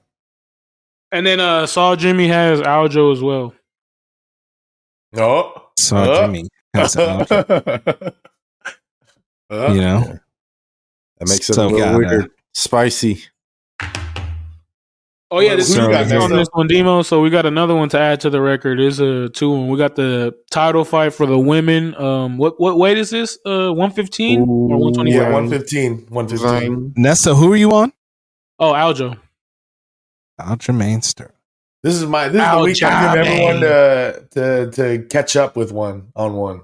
and then uh Saw Jimmy has Aljo as well. No. So Uh. Jimmy, has Aljo, Uh, you know, That makes it So a little gotta- weird. Spicy. Oh yeah, this Who is you got on this one, Demo. So we got another one to add to the record. Is a two one. We got the title fight for the women. Um, what what weight is this? Uh, one fifteen or one twenty Yeah, 115. 115. Nessa, who are you on? Oh, Aljo. Aljamain Sterling. This is my this is the week I give everyone to, to to catch up with one on one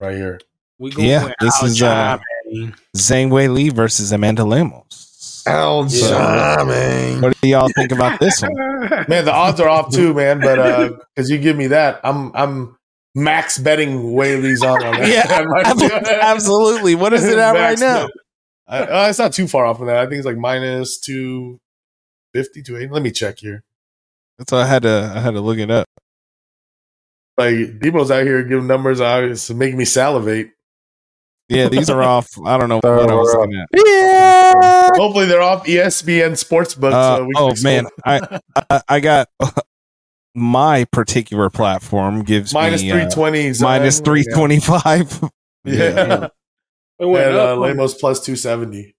right here. We go Yeah, with this is, uh, Aljamain. Zhang Wei Li versus Amanda Lemos. Oh, man. What do y'all think about this one? Man, the odds are off too, man. But uh because you give me that, I'm I'm max betting Whaley's on on that. Yeah, Absolutely. What is it at right now? I, uh, it's not too far off from that. I think it's like minus two fifty, two eighty. Let me check here. That's why I had to I had to look it up. Like Debo's out here giving numbers out. It's making me salivate. Yeah, these are off. I don't know what I was looking at. Hopefully they're off ESPN Sportsbook. Uh, so we can oh expose- man, I, I I got my particular platform gives minus me three uh, twenty. minus three twenty five. Yeah. It went and uh, up. Lemos plus two seventy.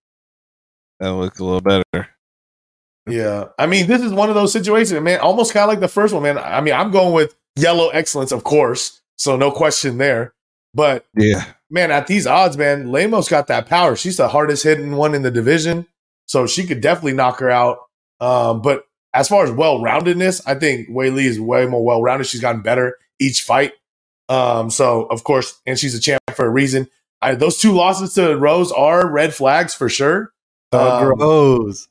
That looks a little better. Yeah, I mean, this is one of those situations, man. Almost kind of like the first one, man. I mean, I'm going with yellow excellence, of course, so no question there. But Yeah, man, at these odds, man, Lemos got that power. She's the hardest hitting one in the division, so she could definitely knock her out. Um, but as far as well roundedness, I think Weili is way more well rounded. She's gotten better each fight. Um, so of course, and she's a champ for a reason. I, those two losses to Rose are red flags for sure. Um, Rose.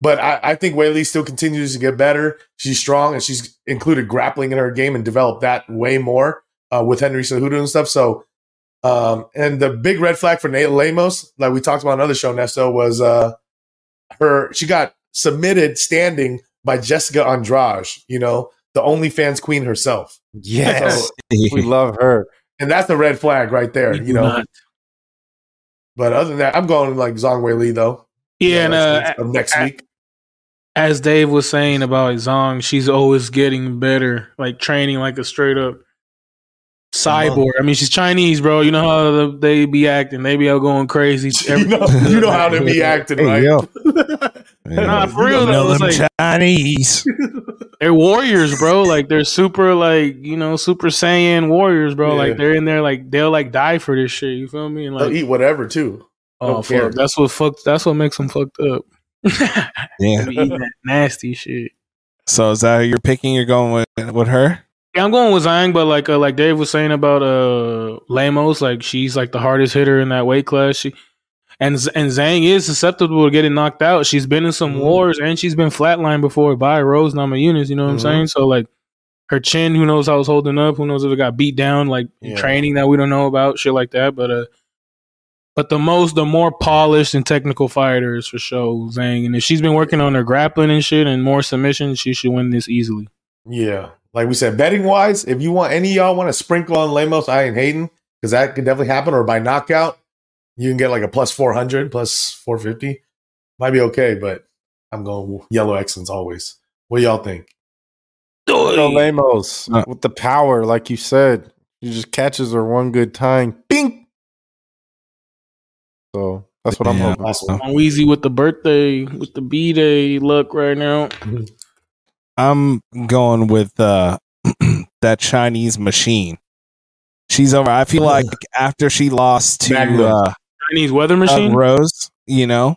but I, I think Weili still continues to get better. She's strong and she's included grappling in her game and developed that way more uh, with Henry Cejudo and stuff. So, um, and the big red flag for Nate Lemos, like we talked about on another show, Nesto, was uh, her. She got submitted standing by Jessica Andrade. You know, the OnlyFans queen herself, Yes. we love her. and that's a red flag right there. We You know, not. but other than that, I'm going like Zhang Weili though. Yeah, and uh, of next I- week. as Dave was saying about Zhang, she's always getting better, like training like a straight up cyborg. Uh-huh. I mean, she's Chinese, bro. You know how they be acting; they be out going crazy. you know, you know how they be acting, Hey, right? yo. Nah, for real You know though, it's like- Chinese. they're warriors, bro. Like they're super, like you know, super Saiyan warriors, bro. Yeah. Like they're in there, like they'll like die for this shit. You feel me? And They'll eat whatever too. oh don't care. fuck, that's what fucked. That's what makes them fucked up. Yeah. Eating that nasty shit. So is that who you're picking? You're going with with her? Yeah, I'm going with Zhang, but like uh, like Dave was saying about uh Lemos, like she's like the hardest hitter in that weight class. She and and Zhang is susceptible to getting knocked out. She's been in some Mhm. wars and she's been flatlined before by Rose Namajunas. You know what I'm Mhm. saying? So like her chin, who knows how it's holding up? Who knows if it got beat down like Yeah. training that we don't know about, shit like that. But uh, but the most, the more polished and technical fighter is for sure Zhang. And if she's been working on her grappling and shit and more submissions, she should win this easily. Yeah. Like we said, betting wise, if you want any of y'all want to sprinkle on Lemos, I ain't hating because that could definitely happen. Or by knockout, you can get like a plus 400, plus 450. Might be okay, but I'm going yellow excellence always. What do y'all think? No Lemos Uh. with the power, like you said. He just catches her one good time. Bing. So that's what I'm Yeah. hoping. Awesome. on Weezy with the birthday, with the B day luck right now. I'm going with uh that Chinese machine. She's over. I feel like after she lost to uh, Chinese weather Doug machine. Rose, you know,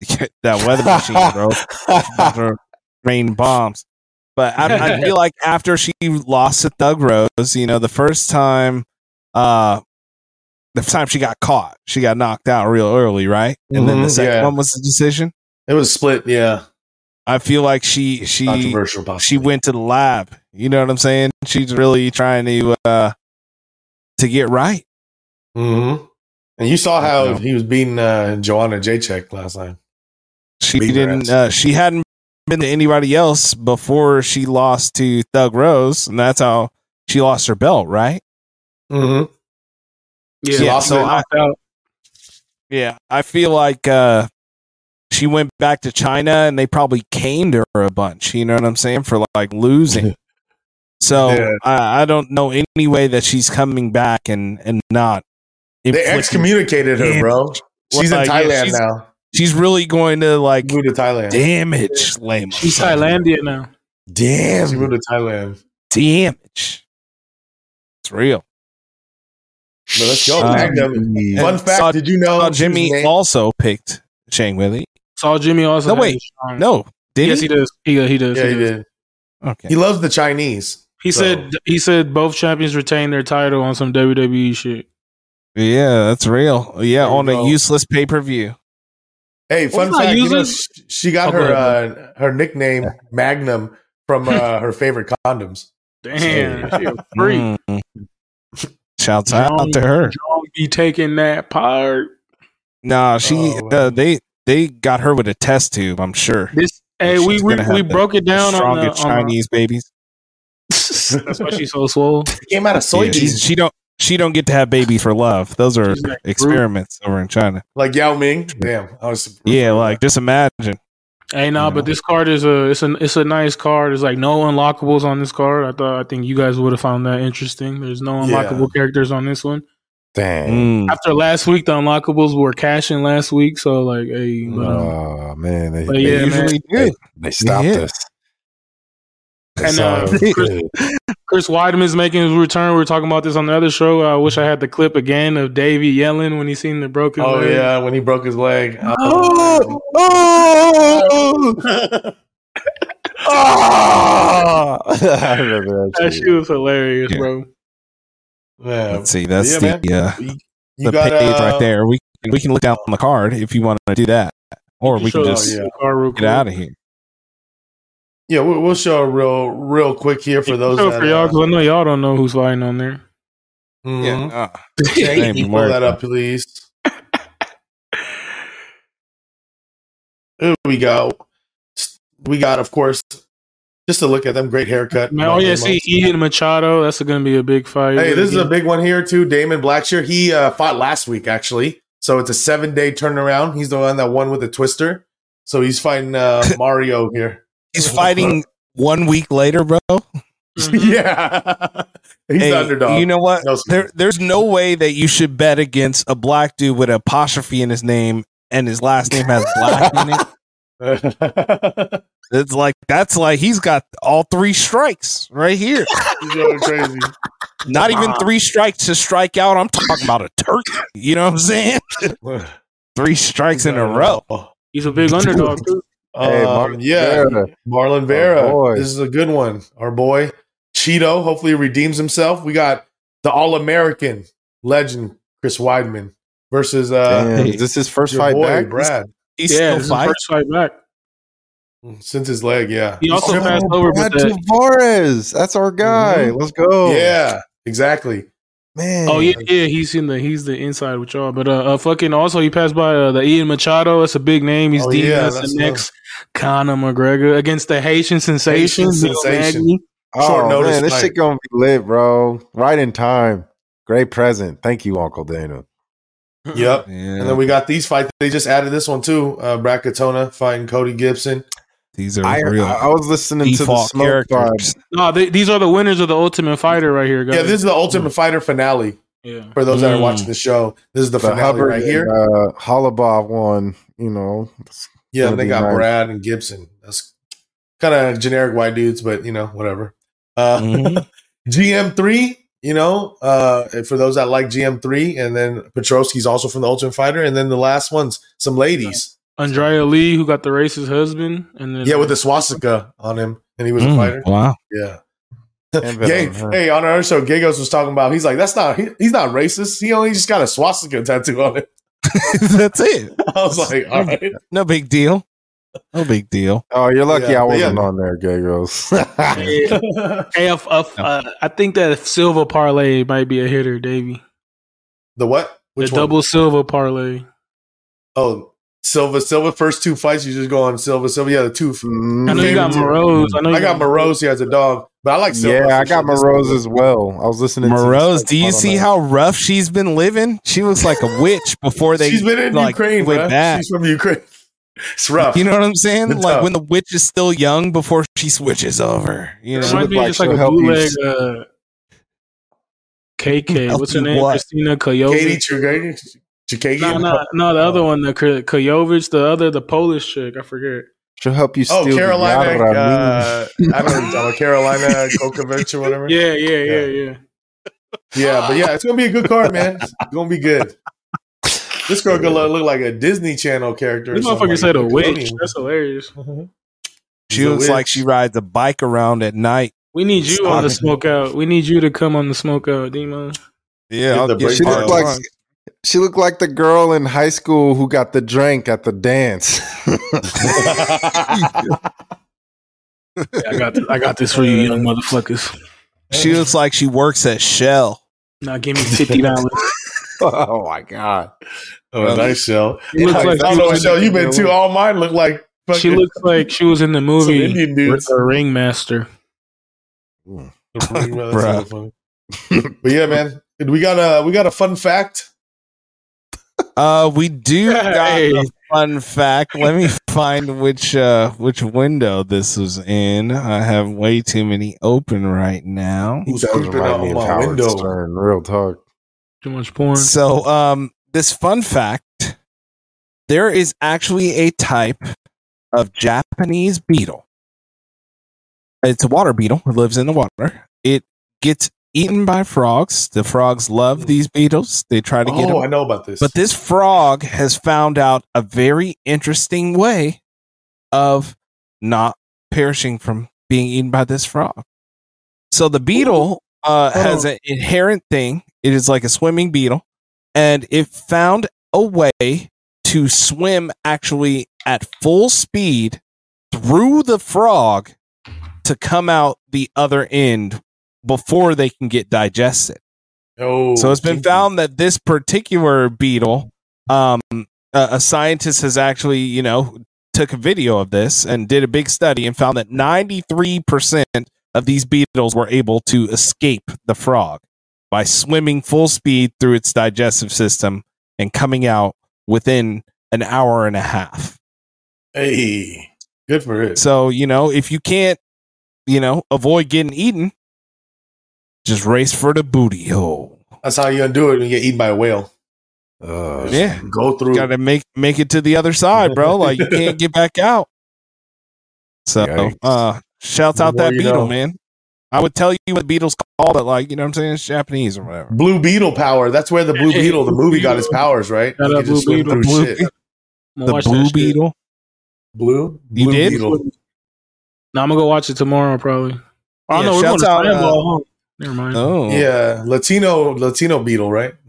that weather machine, bro, About rain bombs. But I, I feel like after she lost to Thug Rose, you know, the first time, uh, the time she got caught, she got knocked out real early, right? And then the Mhm, second yeah. one was the decision. It was split. Yeah. I feel like she she Controversial. She went to the lab. You know what I'm saying? She's really trying to uh to get right. hmm And you saw how he was beating uh, Joanna Jędrzejczyk last time. She Beat didn't uh she hadn't been to anybody else before she lost to Thug Rose, and that's how she lost her belt, right? Mm-hmm. Yeah, Yeah, lost so I- out. Yeah. I feel like uh she went back to China and they probably caned her a bunch, you know what I'm saying, for like losing. So Yeah. I, I don't know any way that she's coming back and and not They inflicting excommunicated her, bro. She's in Like, yeah, Thailand she's- now. She's really going to like Moved to Thailand. damage Lame. She's Thailandia now. Damn. She moved to Thailand. Damage. It's real. But let's go. Um, Magnum. Fun fact: saw- Did you know Jimmy also picked Zhang Weili. Saw Jimmy also. No, has wait. No, did yes, he? he does. He, he does. Yeah, he does. did. Okay. He loves the Chinese. He So- said he said both champions retain their title on some WWE shit. Yeah, that's real. Yeah, There you on a useless pay per view. Hey, fun it's fact: you know, she got Oh, go her uh, her nickname Magnum from uh, her favorite condoms. Damn, she a freak. Mm. Shouts John- out to her. John be taking that part. Nah, she Oh, uh, they they got her with a test tube. I'm sure. This hey, we we, we broke it down on the, Strongest on the- Chinese babies. That's why she's so swole. Came out of Yeah, she, she don't she don't get to have babies for love. Those are like Groot. experiments over in China. like Yao Ming. Damn, I was Yeah, like just imagine. Hey, nah, but know? this card is a it's a it's a nice card. There's like no unlockables on this card. I thought I think you guys would have found that interesting. There's no Yeah. unlockable characters on this one. Dang. Mm. After last week, the unlockables were cashing last week, so like, hey, but, um, Oh man, they, they, yeah, usually they, do. they stopped Yeah. us. And, uh, So Chris- good. Chris Weidman's making his return. We were talking about this on the other show. I wish I had the clip again of Davey yelling when he seen the broken. Oh leg. yeah, when he broke his leg. Oh, oh, Ah! I remember that, that shit. shit was hilarious, Yeah. bro. Man. Let's see. That's Yeah, the uh, You, the got page uh, right there. We we can look down on the card if you want to do that, or we can just us yeah. the card real get out of here. Yeah, we'll, we'll show real real quick here for those that, for y'all uh, because I know y'all don't know who's fighting on there. mhm. uh, Shane, Ain't can you pull worth that up, please? Here we go. We got, of course, just to look at them. Great haircut. Man, oh yeah, see Ian Machado. That's going to be a big fight. Hey, this is a big one here too. Da'Mon Blackshear. He uh, fought last week actually, so it's a seven day turnaround. He's the one that won with the twister. So he's fighting uh, Mario here. he's fighting one week later, bro. Mhm. yeah, he's Hey, underdog. You know what? No. There, there's no way that you should bet against a black dude with an apostrophe in his name and his last name has black in it. It's like that's like he's got all three strikes right here. he's going crazy. Not even three strikes to strike out. I'm talking about a turkey. You know what I'm saying? Three strikes in a row. He's a big underdog too. Hey, Um, yeah, Vera. Marlon Vera. boy. this is a good one. Our boy Chito. Hopefully, he redeems himself. We got the All American legend Chris Weidman versus uh, Damn, Hey, is this his first fight boy back? Brad. He's yeah, still this is his first fight back. Since his leg, yeah. He also He's passed triple- over, Brad but the, Tavares. That's our guy. Mhm. Let's go. Yeah, exactly. man. oh yeah, yeah, he's in the he's the inside with y'all. But uh, uh fucking also he passed by uh, the Ian Machado. That's a big name. He's Oh, deemed yeah, as that's the next Conor McGregor against the Haitian sensation. Haitian Neil sensation. Magny. Oh Short notice man, this fight. shit gonna be lit, bro. Right in time. Great present. Thank you, Uncle Dana. Yep. Yeah, And then we got these fights. They just added this one too. Uh, Brad Katona fighting Cody Gibson. these are I, real I, I was listening to the smoke vibe. characters. No, they, these are the winners of the Ultimate Fighter right here, guys. Yeah, this is the Ultimate Fighter finale yeah. for those that are Mm. watching the show. This is the, The finale Hubbard right here. and, uh, Holobaugh one. You know, Yeah, gonna they got nice. Brad and Gibson. That's kind of generic white dudes, but you know, whatever. Uh, Mhm. GM3, you know, uh, for those that like GM3, and then Petroski's also from the Ultimate Fighter, and then the last one's some ladies. Andrea Lee, who got the racist husband, and then Yeah, with the swastika on him, and he was a Mm, fighter. Wow. Yeah. And bet Gay, on her. hey, on our show, Gagos was talking about. He's like, that's not. He, he's not racist. He only just got a swastika tattoo on it. That's it. I was like, all right. No big deal. No big deal. Oh, you're lucky Yeah, I wasn't on there, Gagos. Hey, if, if, uh, I think that silver parlay might be a hitter, Davey. the what? Which the one? double silver parlay. Oh, Silva. Silva. First two fights, you just go on Silva. Silva. Yeah, the two. Mm, I know you got Favorite- Moroz. I know you I got Moroz here as a dog, but I like Silva. yeah, I got sure. Moroz as well. I was listening to Moroz, to do you see how rough she's been living? She looks like a witch before they She's been in like, Ukraine, went bro. back. She's from Ukraine. It's rough. You know what I'm saying? It's like tough. when the witch is still young before she switches over. You It know, She might look be like just like she'll a help you bootleg. Uh, KK. Help What's her name? what? Christina Coyote. Katie Trugay. Chikagian? No, no, no. The other one, the K- Kojovic, the other, the Polish chick. I forget. She'll help you. Oh, steal the Carolina. Uh, I don't know. what you're talking about Carolina Kokovic or whatever. Yeah, yeah, yeah, yeah. Yeah, but yeah, it's gonna be a good card, man. It's gonna be good. This girl gonna look, look like a Disney Channel character. or This something, motherfucker like said a witch. Nickelodeon. That's hilarious. She She's looks like she rides a bike around at night. We need you on the Stop smoke out. We need you to come on the smoke out, Demo. Yeah, I'll the break She you down. looked on. like she looked like the girl in high school who got the drink at the dance. I got, th- I got this for you, young motherfuckers. she looks like she works at Shell. Now give me fifty dollars. oh my god! Oh, nice shell. She looks like I don't know was what in show the- you been to. All mine look like fucking She looks like she was in the movie Indian dudes. The Ringmaster. That's so funny. but yeah, man, we got a we got a fun fact. Uh, we do got a fun fact. Let me find which uh which window this was in. I have way too many open right now. Who's That creeping out on my window? Stern. Real talk. Too much porn. So, um, this fun fact: there is actually a type of Japanese beetle. It's a water beetle. It lives in the water. It gets eaten by frogs. The frogs love these beetles. They try to get them Oh, I know about this. But this frog has found out a very interesting way of not perishing from being eaten by this frog. So the beetle uh, has an inherent thing. It is like a swimming beetle, and it found a way to swim actually at full speed through the frog to come out the other end before they can get digested. oh, So it's been found that this particular beetle, um, a, a scientist has actually, you know, took a video of this and did a big study and found that 93% of these beetles were able to escape the frog by swimming full speed through its digestive system and coming out within an hour and a half. Hey, good for it. So, you know, if you can't, you know, avoid getting eaten, just race for the booty hole. That's how you're gonna do it when you get eaten by a whale. Uh, Yeah. Go through. got to make make it to the other side, bro. Like you can't get back out. So, Yikes. uh, shouts out that beetle, know. man. I would tell you what Beatles call, but like you know what I'm saying, it's Japanese or whatever. Blue Beetle power. That's where the Blue Hey, Beetle, the Blue movie, got his powers, right? Shout out could just Blue Beetle. Blue shit. Beetle. The blue beetle. Blue. You Blue did? Beetle. No, I'm gonna go watch it tomorrow, probably. Oh Yeah, no, we're going shouts to out, Scramble. uh, huh? Never mind. Oh, Yeah, Latino Latino Beetle, right?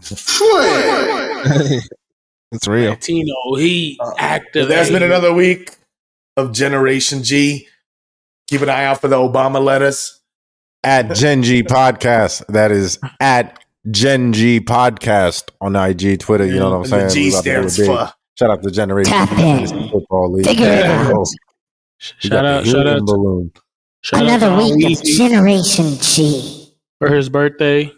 it's real. Latino he Uh, active. There's been another week of Generation G. Keep an eye out for the Obama letters. At Gen G Podcast. That is at Gen G Podcast on IG, Twitter. You know what I'm saying? the G We about to do it stands for Shout out to Generation Tap G in. Fantasy Football League. Figure it out. We Shout the out, shout out, balloon. shout Another to week of Generation G. for his birthday.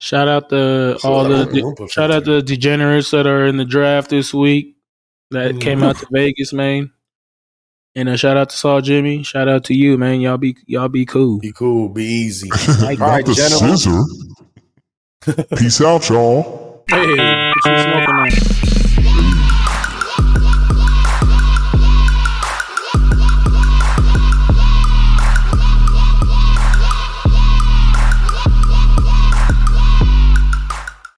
Shout out to all out the Oompa shout out to the degenerates that are in the draft this week that Mm. came out to Vegas, man. And a shout out to Saul Jimmy. Shout out to you, man. Y'all be y'all be cool. Be cool, be easy. Like, All right, the gentlemen. scissor. Peace out, y'all. hey, what you smoking on?